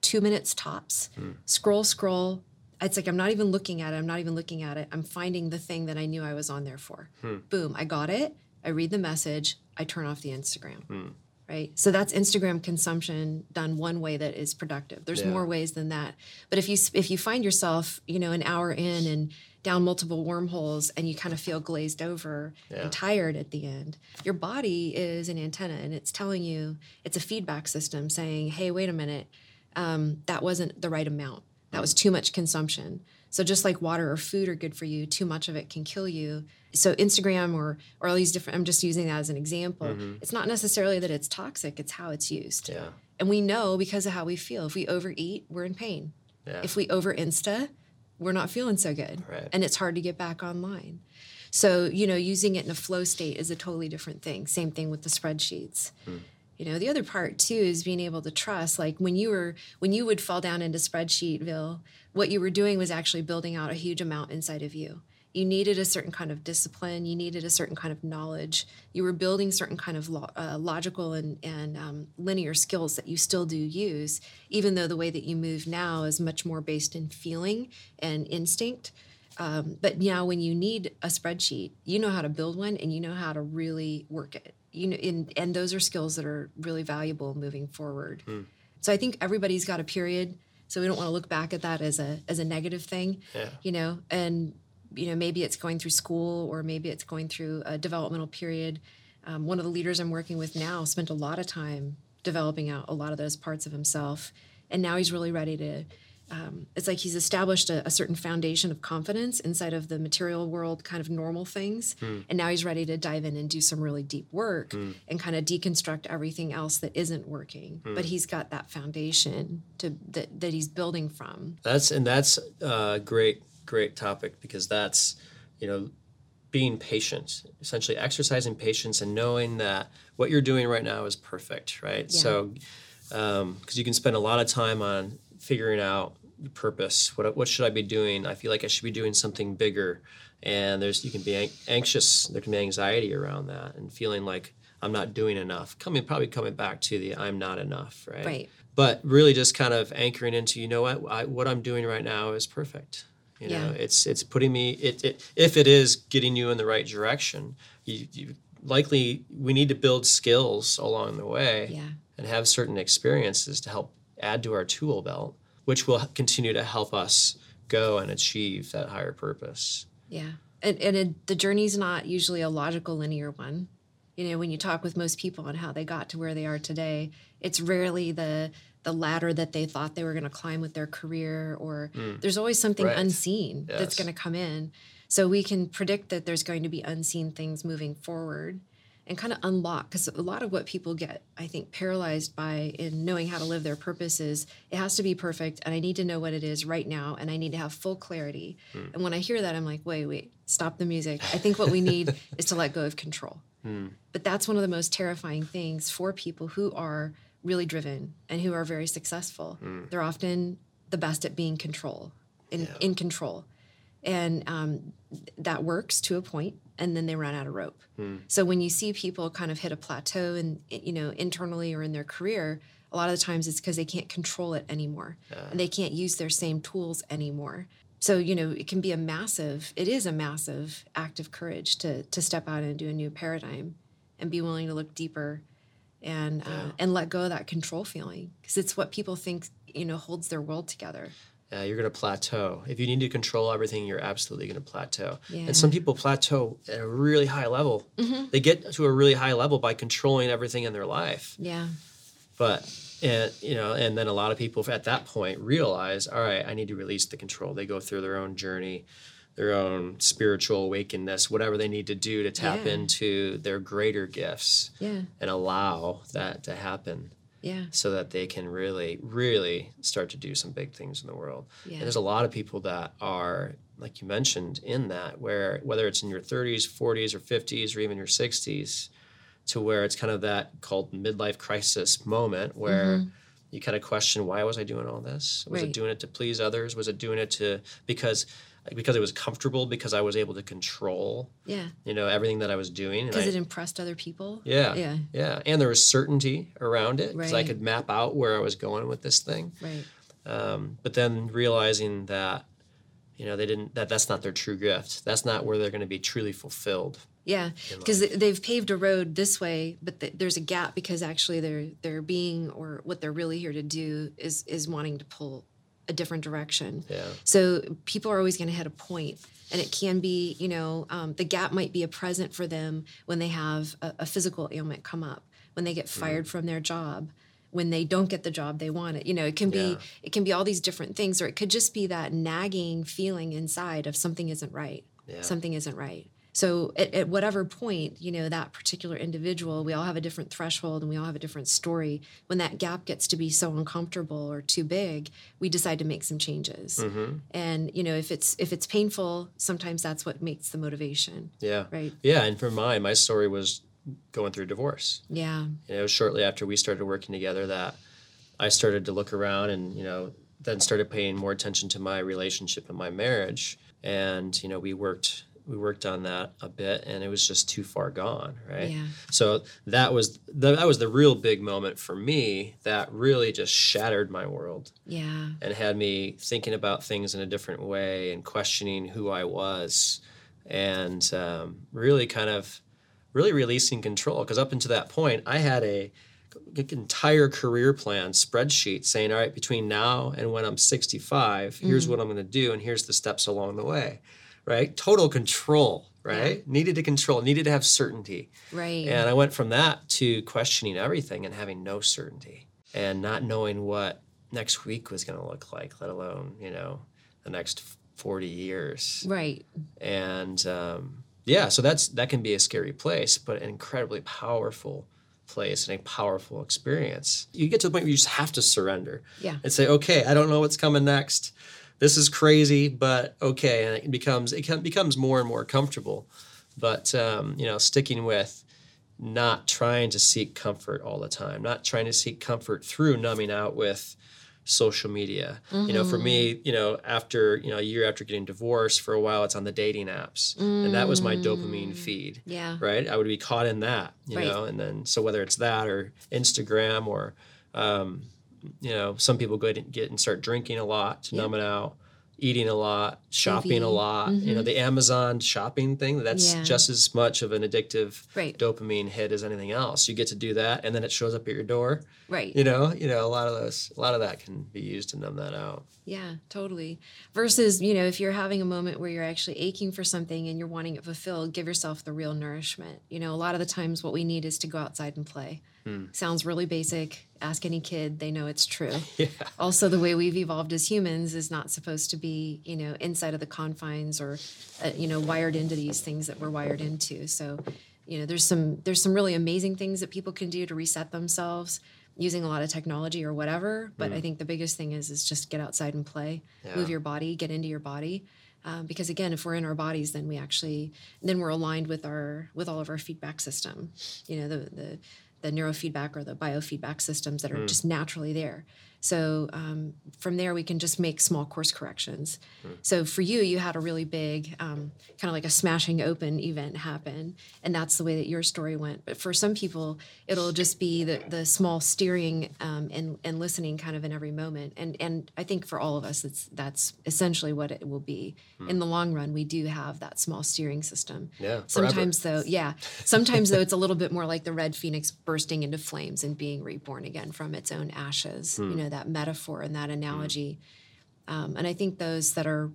two minutes tops. Scroll, scroll. It's like I'm not even looking at it. I'm not even looking at it. I'm finding the thing that I knew I was on there for. Boom, I got it. I read the message. I turn off the Instagram. Right. So that's Instagram consumption done one way that is productive. There's Yeah. more ways than that. But if you if you find yourself, you know, an hour in and down multiple wormholes and you kind of feel glazed over Yeah. and tired at the end, your body is an antenna and it's telling you it's a feedback system saying, "Hey, wait a minute, um, that wasn't the right amount. That was too much consumption. So just like water or food are good for you, too much of it can kill you. So Instagram or or all these different I'm just using that as an example. Mm-hmm. It's not necessarily that it's toxic, it's how it's used. yeah And we know because of how we feel. If we overeat, we're in pain. yeah If we over Insta, we're not feeling so good Right. and it's hard to get back online so you know using it in a flow state is a totally different thing same thing with the spreadsheets hmm. You know the other part too is being able to trust like when you were when you would fall down into spreadsheetville what you were doing was actually building out a huge amount inside of you. You needed a certain kind of discipline. You needed a certain kind of knowledge. You were building certain kind of lo- uh, logical and, and um, linear skills that you still do use even though the way that you move now is much more based in feeling and instinct um, but now when you need a spreadsheet you know how to build one and you know how to really work it. You know in, and those are skills that are really valuable moving forward. So i think everybody's got a period so we don't want to look back at that as a as a negative thing Yeah. you know? And you know maybe it's going through school or maybe it's going through a developmental period. Um, one of the leaders i'm working with now spent a lot of time developing out a lot of those parts of himself and now he's really ready to um, it's like he's established a, a certain foundation of confidence inside of the material world kind of normal things. Hmm. And now he's ready to dive in and do some really deep work hmm. and kind of deconstruct everything else that isn't working. Hmm. But he's got that foundation to that, that he's building from. That's and that's a great great topic because that's you know being patient, essentially exercising patience and knowing that what you're doing right now is perfect, right? Yeah. So um, because you can spend a lot of time on figuring out purpose. What what should I be doing? I feel like I should be doing something bigger, and there's you can be an- anxious. There can be anxiety around that and feeling like I'm not doing enough. Coming probably coming back to the I'm not enough, right? Right. But really, just kind of anchoring into you know what I, what I'm doing right now is perfect. You know, it's it's putting me it, it if it is getting you in the right direction. You, you likely we need to build skills along the way yeah and have certain experiences to help add to our tool belt, which will continue to help us go and achieve that higher purpose. Yeah. And, and it, the journey's not usually a logical, linear one. You know, when you talk with most people on how they got to where they are today, it's rarely the the ladder that they thought they were going to climb with their career, or mm. there's always something Right. unseen that's going to come in. So we can predict that there's going to be unseen things moving forward and kind of unlock because a lot of what people get i think paralyzed by in knowing how to live their purpose is it has to be perfect and i need to know what it is right now and i need to have full clarity. Hmm. And when i hear that i'm like wait wait stop the music. I think what we need is to let go of control. Hmm. But that's one of the most terrifying things for people who are really driven and who are very successful. Hmm. They're often the best at being control in, in control and um, that works to a point and then they run out of rope. So when you see people kind of hit a plateau and you know internally or in their career a lot of the times it's because they can't control it anymore. And they can't use their same tools anymore. So you know it can be a massive it is a massive act of courage to to step out and do a new paradigm and be willing to look deeper and uh, and let go of that control feeling. Because it's what people think you know holds their world together uh, you're going to plateau. If you need to control everything, you're absolutely going to plateau. Yeah. And some people plateau at a really high level. They get to a really high level by controlling everything in their life. yeah But and you know, and then a lot of people at that point realize, all right, I need to release the control. They go through their own journey, their own spiritual awakeness, whatever they need to do to tap Yeah. into their greater gifts yeah and allow that to happen yeah so that they can really, really start to do some big things in the world. Yeah. And there's a lot of people that are, like you mentioned, in that where whether it's in your 30s, 40s, or 50s, or even your 60s, to where it's kind of that called midlife crisis moment where you kind of question why was I doing all this? Was Mm-hmm. Right. it doing it to please others? Was it doing it to because because it was comfortable because I was able to control yeah you know everything that I was doing because it impressed other people yeah. yeah Yeah. And there was certainty around it because I could map out where I was going with this thing. right Um, but then realizing that, you know, they didn't, that that's not their true gift. That's not where they're going to be truly fulfilled. yeah because they've paved a road this way but th- there's a gap because actually their their being or what they're really here to do is is wanting to pull a different direction Yeah. So people are always going to hit a point, and it can be, you know, um, the gap might be a present for them when they have a, a physical ailment come up, when they get fired from their job, when they don't get the job they wanted. You know, it can be Yeah. it can be all these different things, or it could just be that nagging feeling inside of something isn't right. Yeah. Something isn't right. So at, at, whatever point, you know, that particular individual, we all have a different threshold and we all have a different story. When that gap gets to be so uncomfortable or too big, we decide to make some changes. Mm-hmm. And you know, if it's if it's painful, sometimes that's what makes the motivation. Yeah. Right. Yeah. And for mine, my story was going through divorce. Yeah. You know, shortly after we started working together that I started to look around and, you know, then started paying more attention to my relationship and my marriage. And, you know, we worked we worked on that a bit and it was just too far gone right? Yeah. so that was the, that was the real big moment for me that really just shattered my world. Yeah. And had me thinking about things in a different way and questioning who i was and um, really kind of really releasing control. Because up until that point i had a entire career plan spreadsheet saying all right between now and when i'm 65 here's mm. what i'm going to do and here's the steps along the way right? Total control, right? Yeah. Needed to control, needed to have certainty. Right. And I went from that to questioning everything and having no certainty and not knowing what next week was going to look like, let alone, you know, the next 40 years. Right. And um, yeah, so that's that can be a scary place, but an incredibly powerful place and a powerful experience. You get to the point where you just have to surrender. Yeah. And say, okay, I don't know what's coming next this is crazy, but okay, and it becomes it becomes more and more comfortable. But um, you know, sticking with not trying to seek comfort all the time, not trying to seek comfort through numbing out with social media. Mm-hmm. You know, for me, mm-hmm. you know, after, you know, a year after getting divorced, for a while it's on the dating apps. Mm. And that was my dopamine mm. feed. Yeah. Right? I would be caught in that, you right. know, and then so whether it's that or Instagram or um, you know, some people go and get and start drinking a lot to numb it out, eating a lot, shopping TV. a lot. Mm-hmm. You know, mm-hmm. the Amazon shopping thing, that's yeah. just as much of an addictive right. dopamine hit as anything else. You get to do that and then it shows up at your door. Right. You know, you know, a lot of those a lot of that can be used to numb that out. Yeah, totally. Versus, you know, if you're having a moment where you're actually aching for something and you're wanting it fulfilled, give yourself the real nourishment. You know, a lot of the times what we need is to go outside and play. Hmm. Sounds really basic. Ask any kid, they know it's true. yeah. Also, the way we've evolved as humans is not supposed to be, you know, inside of the confines or, uh, you know, wired into these things that we're wired into. So, you know, there's some there's some really amazing things that people can do to reset themselves using a lot of technology or whatever. But mm. I think the biggest thing is is just get outside and play, yeah. move your body, get into your body. Um, because again, if we're in our bodies, then we actually then we're aligned with our with all of our feedback system. You know, the the the neurofeedback or the biofeedback systems that are mm. just naturally there. So um, from there, we can just make small course corrections. Mm. So for you, you had a really big, um, kind of like a smashing open event happen, and that's the way that your story went. But for some people, it'll just be the, the small steering um, and, and listening kind of in every moment. And and I think for all of us, it's that's essentially what it will be. Mm. In the long run, we do have that small steering system. Yeah. Sometimes though, yeah. Sometimes though, it's a little bit more like the red phoenix bursting into flames and being reborn again from its own ashes. You know that metaphor and that mm. analogy. Mm. Um, and I think those that are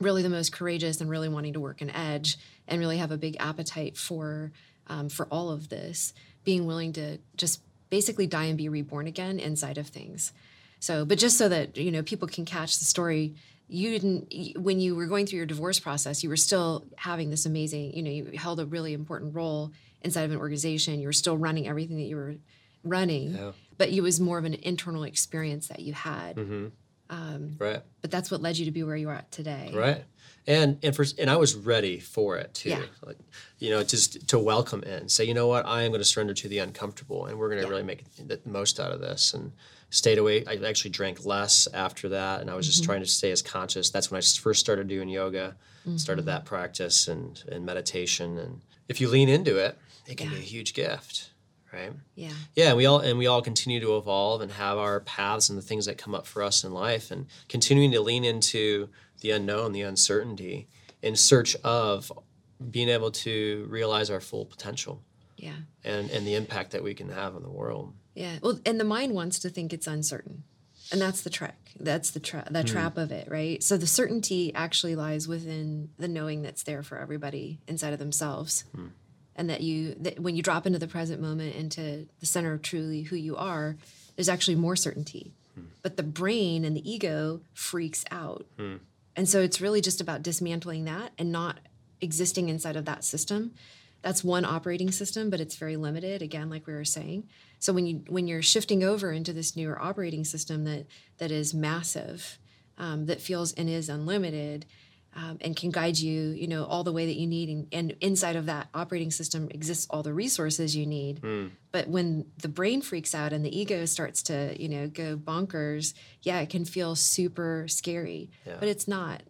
really the most courageous and really wanting to work an edge and really have a big appetite for um, for all of this, being willing to just basically die and be reborn again inside of things. So, but just so that you know, people can catch the story. You didn't when you were going through your divorce process. You were still having this amazing. You know, you held a really important role inside of an organization. You were still running everything that you were running. Yeah but it was more of an internal experience that you had. Mm-hmm. Um, right. But that's what led you to be where you are at today. Right. And and for and I was ready for it too. Yeah. Like, you know, just to welcome in, say, you know what, I am going to surrender to the uncomfortable, and we're going to yeah. really make the most out of this. And stayed away. I actually drank less after that, and I was just mm-hmm. trying to stay as conscious. That's when I first started doing yoga, mm-hmm. started that practice and and meditation. And if you lean into it, it can yeah. be a huge gift right? Yeah. Yeah and we all and we all continue to evolve and have our paths and the things that come up for us in life and continuing to lean into the unknown the uncertainty in search of being able to realize our full potential yeah. and and the impact that we can have on the world. Yeah well and the mind wants to think it's uncertain and that's the trick that's the tra- the mm. trap of it right? So the certainty actually lies within the knowing that's there for everybody inside of themselves. Mm and that you that when you drop into the present moment into the center of truly who you are there's actually more certainty hmm. but the brain and the ego freaks out hmm. and so it's really just about dismantling that and not existing inside of that system. That's one operating system, but it's very limited. Again, like we were saying. So when you when you're shifting over into this newer operating system that that is massive, um, that feels and is unlimited, um, and can guide you, you know, all the way that you need. And, and, inside of that operating system exists all the resources you need. Mm. But when the brain freaks out and the ego starts to, you know, go bonkers, yeah, it can feel super scary. Yeah. But it's not.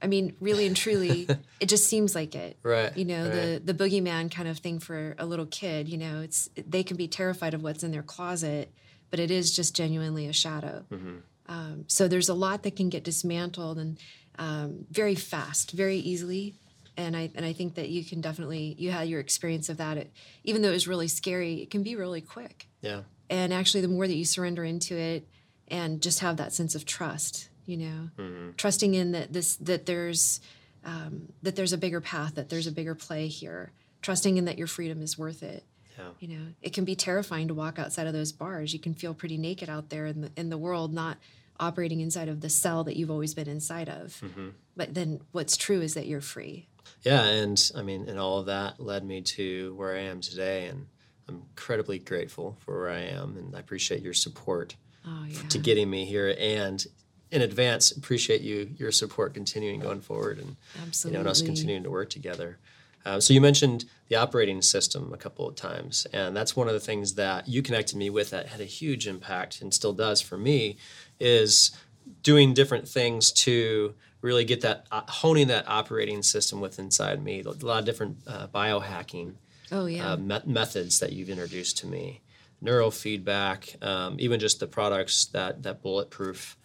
I mean, really and truly, it just seems like it. Right. You know, right. the the boogeyman kind of thing for a little kid. You know, it's they can be terrified of what's in their closet, but it is just genuinely a shadow. Mm-hmm. Um, so there's a lot that can get dismantled and um, very fast, very easily. And I and I think that you can definitely you had your experience of that. It, even though it was really scary, it can be really quick. Yeah. And actually, the more that you surrender into it, and just have that sense of trust, you know, mm-hmm. trusting in that this that there's um, that there's a bigger path, that there's a bigger play here, trusting in that your freedom is worth it. Yeah. You know, it can be terrifying to walk outside of those bars. You can feel pretty naked out there in the in the world, not operating inside of the cell that you've always been inside of. Mm-hmm. But then what's true is that you're free. Yeah, and I mean, and all of that led me to where I am today, and I'm incredibly grateful for where I am, and I appreciate your support oh, yeah. to getting me here, and in advance appreciate you your support continuing going forward, and Absolutely. you know, and us continuing to work together. Uh, so you mentioned the operating system a couple of times, and that's one of the things that you connected me with that had a huge impact and still does for me is doing different things to really get that uh, honing that operating system with inside me. A lot of different uh, biohacking oh, yeah. uh, me- methods that you've introduced to me, neurofeedback, um, even just the products that that Bulletproof.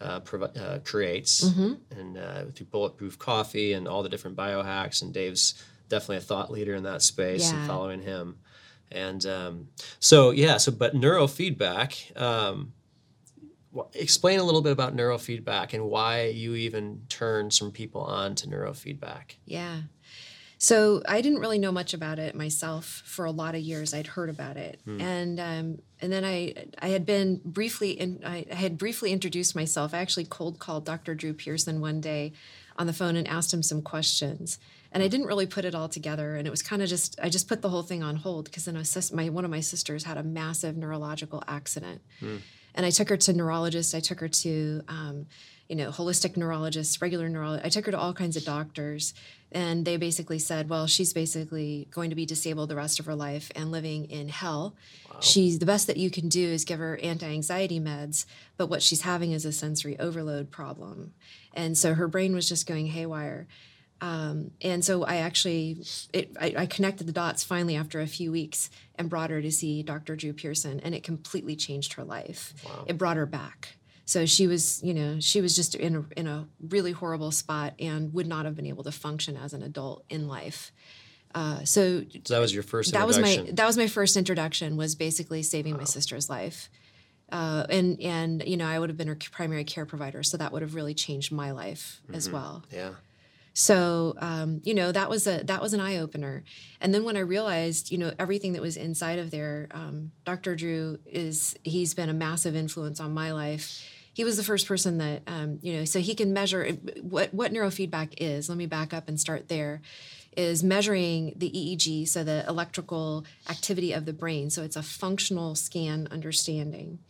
Uh, prov- uh, creates mm-hmm. and uh, through bulletproof coffee and all the different biohacks and dave's definitely a thought leader in that space yeah. and following him and um, so yeah so but neurofeedback um, explain a little bit about neurofeedback and why you even turned some people on to neurofeedback. Yeah. So I didn't really know much about it myself for a lot of years. I'd heard about it, hmm. and um, and then I I had been briefly in, I had briefly introduced myself. I actually cold called Dr. Drew Pearson one day on the phone and asked him some questions. And I didn't really put it all together, and it was kind of just I just put the whole thing on hold because then my one of my sisters had a massive neurological accident. Hmm and I took her to neurologists. I took her to, um, you know, holistic neurologists, regular neurologists. I took her to all kinds of doctors, and they basically said, well, she's basically going to be disabled the rest of her life and living in hell. Wow. She's the best that you can do is give her anti-anxiety meds, but what she's having is a sensory overload problem, and so her brain was just going haywire. Um, and so I actually, it, I, I, connected the dots finally after a few weeks and brought her to see Dr. Drew Pearson, and it completely changed her life. Wow. It brought her back. So she was, you know, she was just in a, in a really horrible spot and would not have been able to function as an adult in life. Uh, so, so that was your first. That was my that was my first introduction. Was basically saving wow. my sister's life. Uh, and and you know I would have been her primary care provider, so that would have really changed my life mm-hmm. as well. Yeah. So um, you know that was a that was an eye opener. And then when I realized you know everything that was inside of there, um, Dr. Drew is he's been a massive influence on my life. He was the first person that um, you know so he can measure what what neurofeedback is. Let me back up and start there. Is measuring the EEG, so the electrical activity of the brain. So it's a functional scan understanding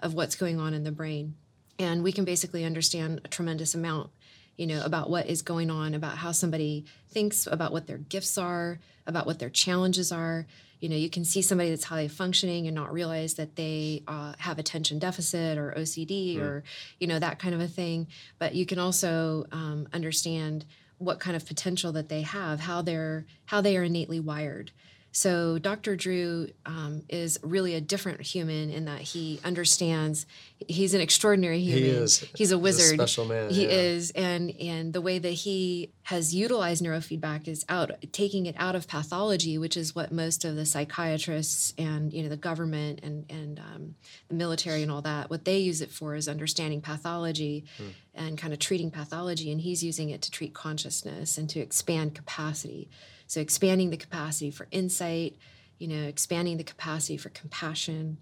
of what's going on in the brain. And we can basically understand a tremendous amount you know, about what is going on, about how somebody thinks, about what their gifts are, about what their challenges are. You know, you can see somebody that's highly functioning and not realize that they uh, have attention deficit or OCD mm. or, you know, that kind of a thing. But you can also um, understand what kind of potential that they have, how they're how they are innately wired. So Dr. Drew um, is really a different human in that he understands. He's an extraordinary human. He is. He's a wizard. He's a special man. He yeah. is, and and the way that he has utilized neurofeedback is out taking it out of pathology, which is what most of the psychiatrists and you know the government and and um, the military and all that what they use it for is understanding pathology hmm. and kind of treating pathology, and he's using it to treat consciousness and to expand capacity. So expanding the capacity for insight, you know, expanding the capacity for compassion,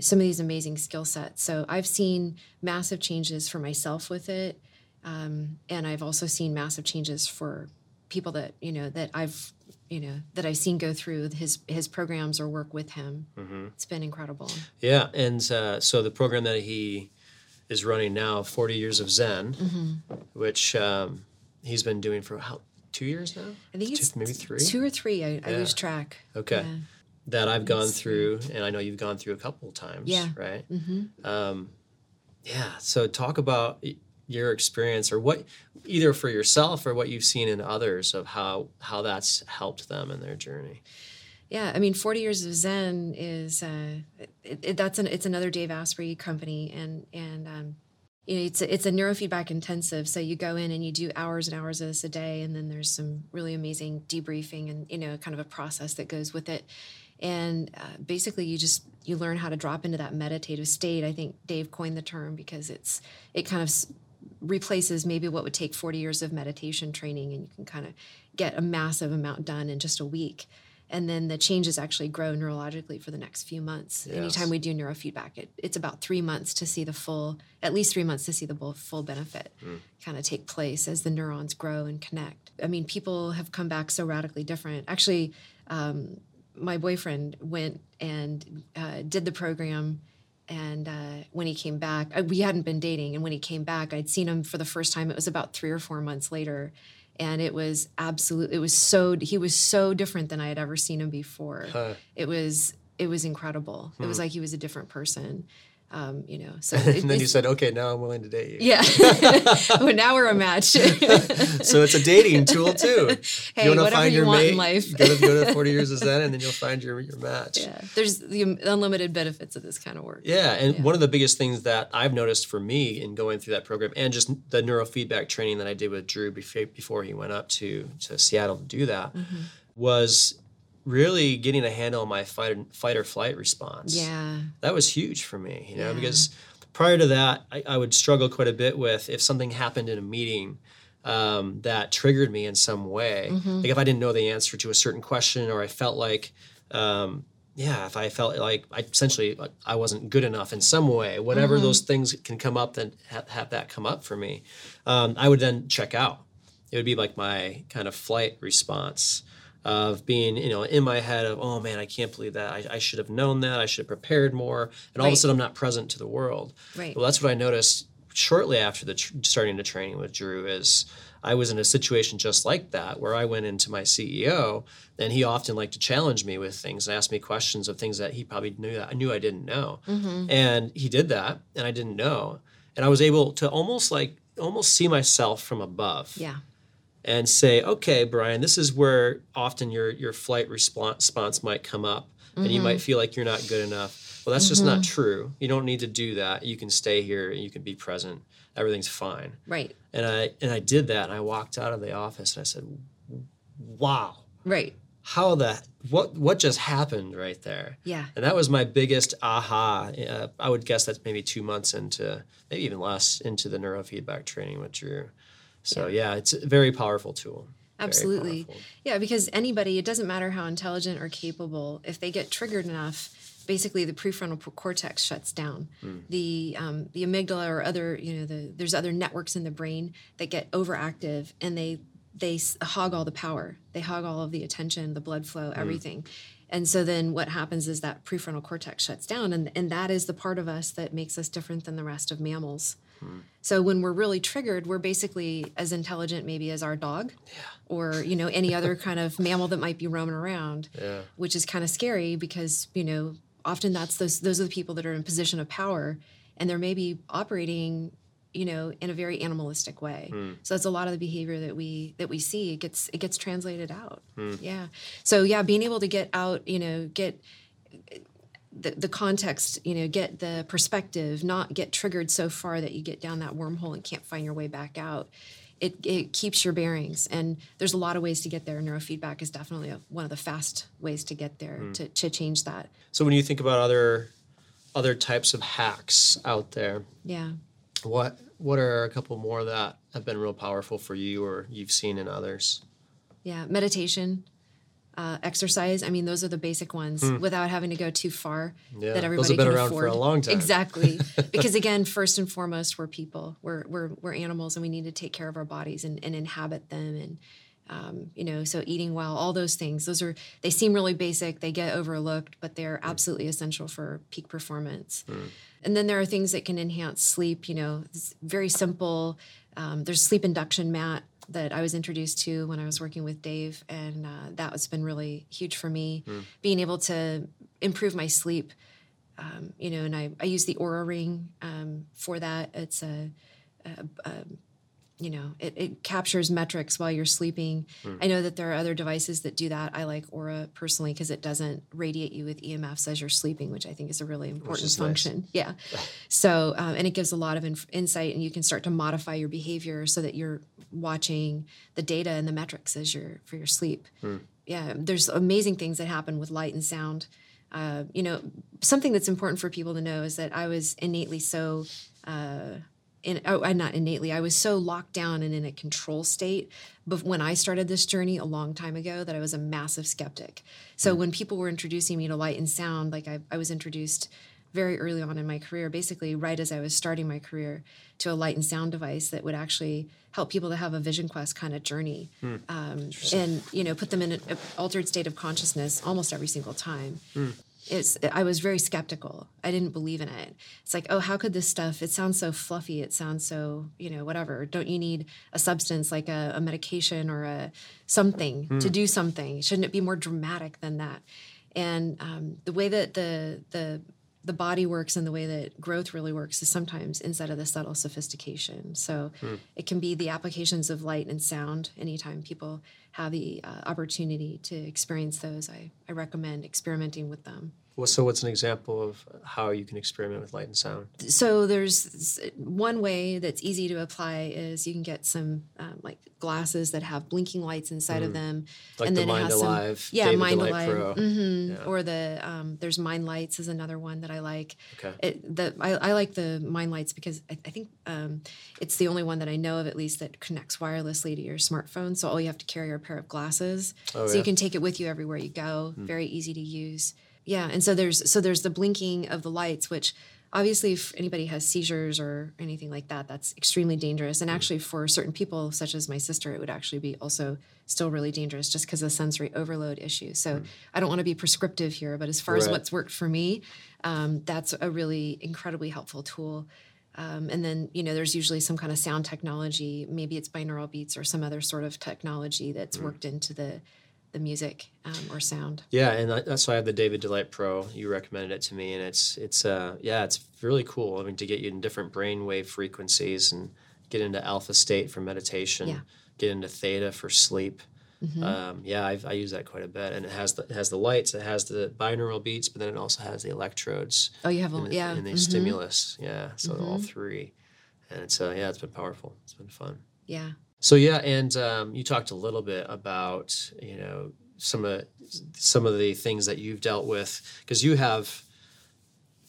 some of these amazing skill sets. So I've seen massive changes for myself with it. Um, and I've also seen massive changes for people that you know that I've you know that I've seen go through his his programs or work with him. Mm-hmm. It's been incredible. Yeah, and uh, so the program that he is running now, Forty Years of Zen, Mm-hmm. which um, he's been doing for how two years now? I think Two- it's maybe three. two or three. I, I lose track. Okay. Yeah. that I've gone through, and I know you've gone through a couple of times. Yeah. Right. Mm-hmm. Um, yeah. So talk about your experience, or what, either for yourself or what you've seen in others, of how how that's helped them in their journey. Yeah, I mean, Forty Years of Zen is uh, it, it, that's an it's another Dave Asprey company, and and um, it's a, it's a neurofeedback intensive. So you go in and you do hours and hours of this a day, and then there's some really amazing debriefing and you know kind of a process that goes with it. And uh, basically, you just you learn how to drop into that meditative state. I think Dave coined the term because it's it kind of replaces maybe what would take 40 years of meditation training, and you can kind of get a massive amount done in just a week and then the changes actually grow neurologically for the next few months. Yes. Anytime we do neurofeedback, it, it's about three months to see the full, at least three months to see the full, full benefit kind of take place as the neurons grow and connect. I mean, people have come back so radically different. Actually, um, my boyfriend went and uh, did the program. And uh, when he came back, uh, we hadn't been dating. And when he came back, I'd seen him for the first time. It was about three or four months later and it was absolute it was so he was so different than i had ever seen him before Huh. it was it was incredible it Hmm. was like he was a different person um, you know so and then you said, "Okay, now I'm willing to date you." yeah well now we're a match so it's a dating tool too. Hey, wanna whatever you want in life. go, to, go to 40 years of Zen, and then you'll find your your match. yeah there's the unlimited benefits of this kind of work Yeah, and Yeah. one of the biggest things that I've noticed for me in going through that program, and just the neurofeedback training that I did with Drew before, before he went up to to Seattle to do that, Mm-hmm. was really getting a handle on my fight fight or flight response. yeah that was huge for me, you know, Yeah. because prior to that, I, I would struggle quite a bit with if something happened in a meeting um, that triggered me in some way. Like if I didn't know the answer to a certain question, or I felt like, um, yeah, if I felt like I essentially I wasn't good enough in some way, whatever those things can come up, then have, have that come up for me, um, I would then check out. It would be like my kind of flight response of being, you know, in my head of, oh man, I can't believe that. I, I should have known that. I should have prepared more. And all of a sudden, I'm not present to the world. Right. Well, that's what I noticed shortly after the tr- starting the training with Drew is I was in a situation just like that where I went into my CEO and he often liked to challenge me with things and ask me questions of things that he probably knew that I knew I didn't know. Mm-hmm. And he did that and I didn't know. And I was able to almost like almost see myself from above yeah and say, okay, Brian, this is where often your your flight response, response might come up, and you might feel like you're not good enough. Well, that's just not true. You don't need to do that. You can stay here. and You can be present. Everything's fine. right And I and I did that. And I walked out of the office and I said, "Wow, right how the what what just happened right there?" yeah And that was my biggest aha. Uh, I would guess that's maybe two months into, maybe even less, into the neurofeedback training with Drew. So yeah, it's a very powerful tool. Absolutely. powerful. Yeah, because anybody, it doesn't matter how intelligent or capable, if they get triggered enough, basically the prefrontal cortex shuts down. The um, the amygdala or other, you know, the there's other networks in the brain that get overactive and they they hog all the power. They hog all of the attention, the blood flow, everything. And so then what happens is that prefrontal cortex shuts down and and that is the part of us that makes us different than the rest of mammals. So when we're really triggered, we're basically as intelligent maybe as our dog or, you know, any other kind of mammal that might be roaming around, Yeah. which is kind of scary because, you know, often that's those those are the people that are in position of power and they're maybe operating, you know, in a very animalistic way. Hmm. So that's a lot of the behavior that we that we see. It gets it gets translated out. Hmm. Yeah. So yeah, being able to get out, you know, get the, the context, you know, get the perspective, not get triggered so far that you get down that wormhole and can't find your way back out. It, it keeps your bearings. And there's a lot of ways to get there. Neurofeedback is definitely a, one of the fast ways to get there hmm. to, to change that. So when you think about other other types of hacks out there, Yeah. what what are a couple more that have been real powerful for you or you've seen in others? Yeah. Meditation, uh, exercise. I mean, those are the basic ones without having to go too far Hmm. Yeah, that those everybody have been can around afford. for a long time. Exactly. because again, first and foremost, we're people. We're, we're, we're animals and we need to take care of our bodies and, and inhabit them and Um, you know, so eating well, all those things. Those are they seem really basic. They get overlooked, but they're absolutely essential for peak performance. Mm. And then there are things that can enhance sleep. You know, it's very simple. Um, there's sleep induction mat that I was introduced to when I was working with Dave, and uh, that has been really huge for me. Mm. Being able to improve my sleep, um, you know, and I, I use the Oura Ring um, for that. It's a, a, a you know, it, it, captures metrics while you're sleeping. Mm. I know that there are other devices that do that. I like Oura personally because it doesn't radiate you with EMFs as you're sleeping, which I think is a really important function. Nice. Yeah. so, um, and it gives a lot of inf- insight, and you can start to modify your behavior so that you're watching the data and the metrics as you're for your sleep. Mm. Yeah, there's amazing things that happen with light and sound. Uh, you know, something that's important for people to know is that I was innately so. Uh, in, oh, not innately. I was so locked down and in a control state. But when I started this journey a long time ago, that I was a massive skeptic. So mm when people were introducing me to light and sound, like I, I was introduced very early on in my career, basically right as I was starting my career, to a light and sound device that would actually help people to have a vision quest kind of journey, mm. um, and you know put them in an altered state of consciousness almost every single time. Mm it's i was very skeptical i didn't believe in it it's like oh how could this stuff it sounds so fluffy it sounds so you know whatever don't you need a substance like a, a medication or a something mm. to do something shouldn't it be more dramatic than that and um, the way that the the the body works and the way that growth really works is sometimes inside of the subtle sophistication. So mm. it can be the applications of light and sound. Anytime people have the uh, opportunity to experience those, I, I recommend experimenting with them. Well, so what's an example of how you can experiment with light and sound? So there's one way that's easy to apply is you can get some um, like glasses that have blinking lights inside mm. of them, like and the then Mind it has Alive, some yeah David Mind Alive, Mm-hmm. Yeah. or the um, there's Mind Lights is another one that I like. Okay, it, the I, I, like the Mind Lights because I, I think um, it's the only one that I know of at least that connects wirelessly to your smartphone. So all you have to carry are a pair of glasses, oh, so yeah. you can take it with you everywhere you go. Mm. Very easy to use yeah and so there's so there's the blinking of the lights which obviously if anybody has seizures or anything like that that's extremely dangerous and mm. actually for certain people such as my sister it would actually be also still really dangerous just because of sensory overload issue so mm. i don't want to be prescriptive here but as far right. as what's worked for me um, that's a really incredibly helpful tool um, and then you know there's usually some kind of sound technology maybe it's binaural beats or some other sort of technology that's mm. worked into the the music um, or sound. Yeah, and that's why I have the David Delight Pro. You recommended it to me, and it's it's uh yeah, it's really cool. I mean, to get you in different brainwave frequencies and get into alpha state for meditation, yeah. get into theta for sleep. Mm-hmm. Um, yeah, I've, i use that quite a bit, and it has the it has the lights, it has the binaural beats, but then it also has the electrodes. Oh, you have a, yeah, and the mm-hmm. stimulus, yeah. So mm-hmm. all three, and it's uh, yeah, it's been powerful. It's been fun. Yeah, so yeah, and um, you talked a little bit about you know some of some of the things that you've dealt with because you have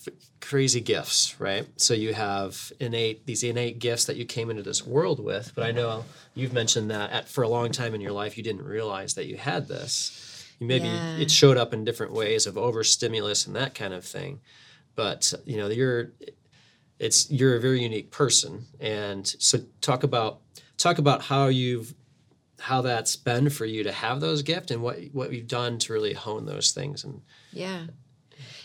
f- crazy gifts, right? So you have innate these innate gifts that you came into this world with. But I know you've mentioned that at, for a long time in your life you didn't realize that you had this. You maybe yeah. it showed up in different ways of overstimulus and that kind of thing. But you know you're it's you're a very unique person, and so talk about talk about how you've how that's been for you to have those gifts and what what you've done to really hone those things and yeah.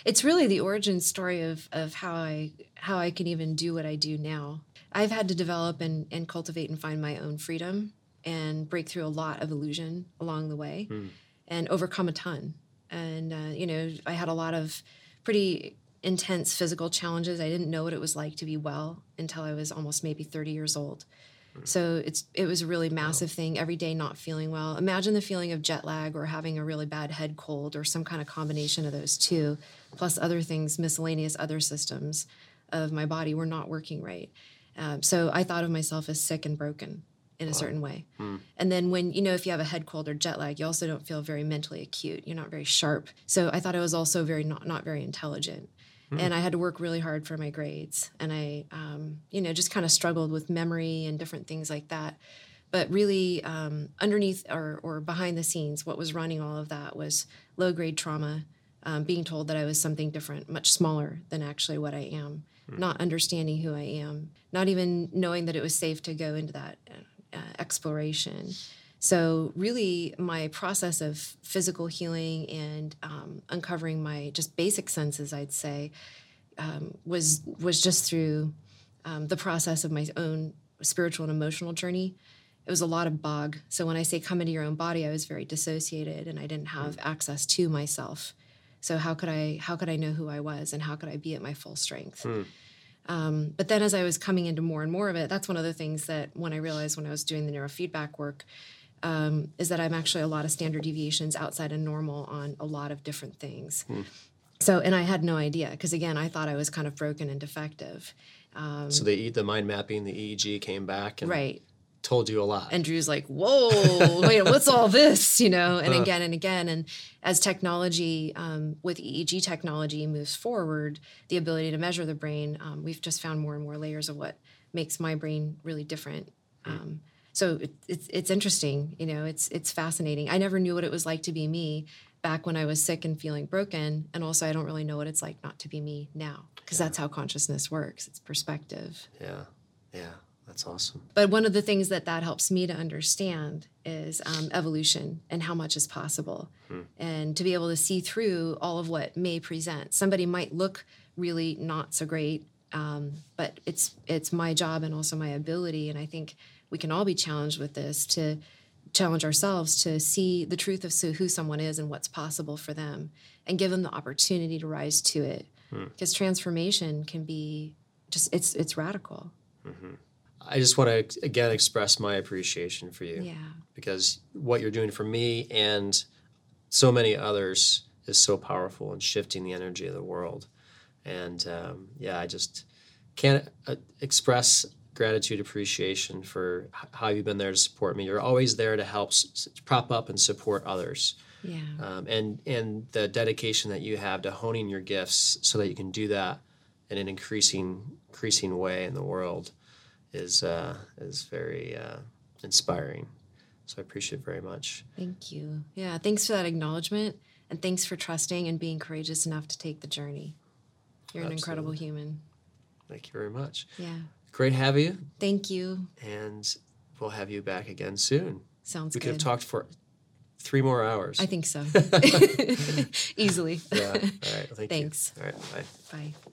It's really the origin story of of how i how i can even do what i do now. I've had to develop and and cultivate and find my own freedom and break through a lot of illusion along the way mm. and overcome a ton. And uh, you know i had a lot of pretty intense physical challenges. I didn't know what it was like to be well until i was almost maybe 30 years old so it's it was a really massive wow. thing every day not feeling well. Imagine the feeling of jet lag or having a really bad head cold or some kind of combination of those two, plus other things, miscellaneous other systems of my body were not working right. Um, so I thought of myself as sick and broken in a wow. certain way. Hmm. And then when you know if you have a head cold or jet lag, you also don't feel very mentally acute. You're not very sharp. So I thought I was also very not not very intelligent. Mm. And I had to work really hard for my grades. And I, um, you know, just kind of struggled with memory and different things like that. But really, um, underneath or, or behind the scenes, what was running all of that was low grade trauma, um, being told that I was something different, much smaller than actually what I am, mm. not understanding who I am, not even knowing that it was safe to go into that uh, exploration. So, really, my process of physical healing and um, uncovering my just basic senses, I'd say, um, was was just through um, the process of my own spiritual and emotional journey. It was a lot of bog. So when I say come into your own body, I was very dissociated and I didn't have mm. access to myself. So how could I how could I know who I was and how could I be at my full strength? Mm. Um, but then as I was coming into more and more of it, that's one of the things that when I realized when I was doing the neurofeedback work um, is that I'm actually a lot of standard deviations outside of normal on a lot of different things. Hmm. So, and I had no idea because again, I thought I was kind of broken and defective. Um, so the the mind mapping, the EEG came back and right. told you a lot. And Drew's like, "Whoa, wait, what's all this?" You know, and again and again. And as technology um, with EEG technology moves forward, the ability to measure the brain, um, we've just found more and more layers of what makes my brain really different. Mm so it, it's it's interesting you know it's it's fascinating. I never knew what it was like to be me back when i was sick and feeling broken. And also i don't really know what it's like not to be me now because yeah. that's how consciousness works. It's perspective. Yeah. Yeah. That's awesome. But one of the things that that helps me to understand is um, evolution and how much is possible. Hmm. and to be able to see through all of what may present. Somebody might look really not so great um, but it's it's my job and also my ability. And i think we can all be challenged with this to challenge ourselves to see the truth of who someone is and what's possible for them and give them the opportunity to rise to it. Because hmm. transformation can be just it's it's radical. Mm-hmm. i just want to again express my appreciation for you. Yeah. Because what you're doing for me and so many others is so powerful in shifting the energy of the world. And um, yeah i just can't uh, express gratitude, appreciation for how you've been there to support me. You're always there to help s- prop up and support others. Yeah. Um, and and the dedication that you have to honing your gifts so that you can do that in an increasing increasing way in the world is uh, is very uh, inspiring. So I appreciate it very much. Thank you. Yeah, thanks for that acknowledgement, and thanks for trusting and being courageous enough to take the journey. You're Absolutely. an incredible human. Thank you very much. Yeah. Great to have you. Thank you. And we'll have you back again soon. Sounds we good. We could have talked for three more hours. I think so. Easily. Yeah. All right. Well, thank Thanks. You. All right. Bye. Bye.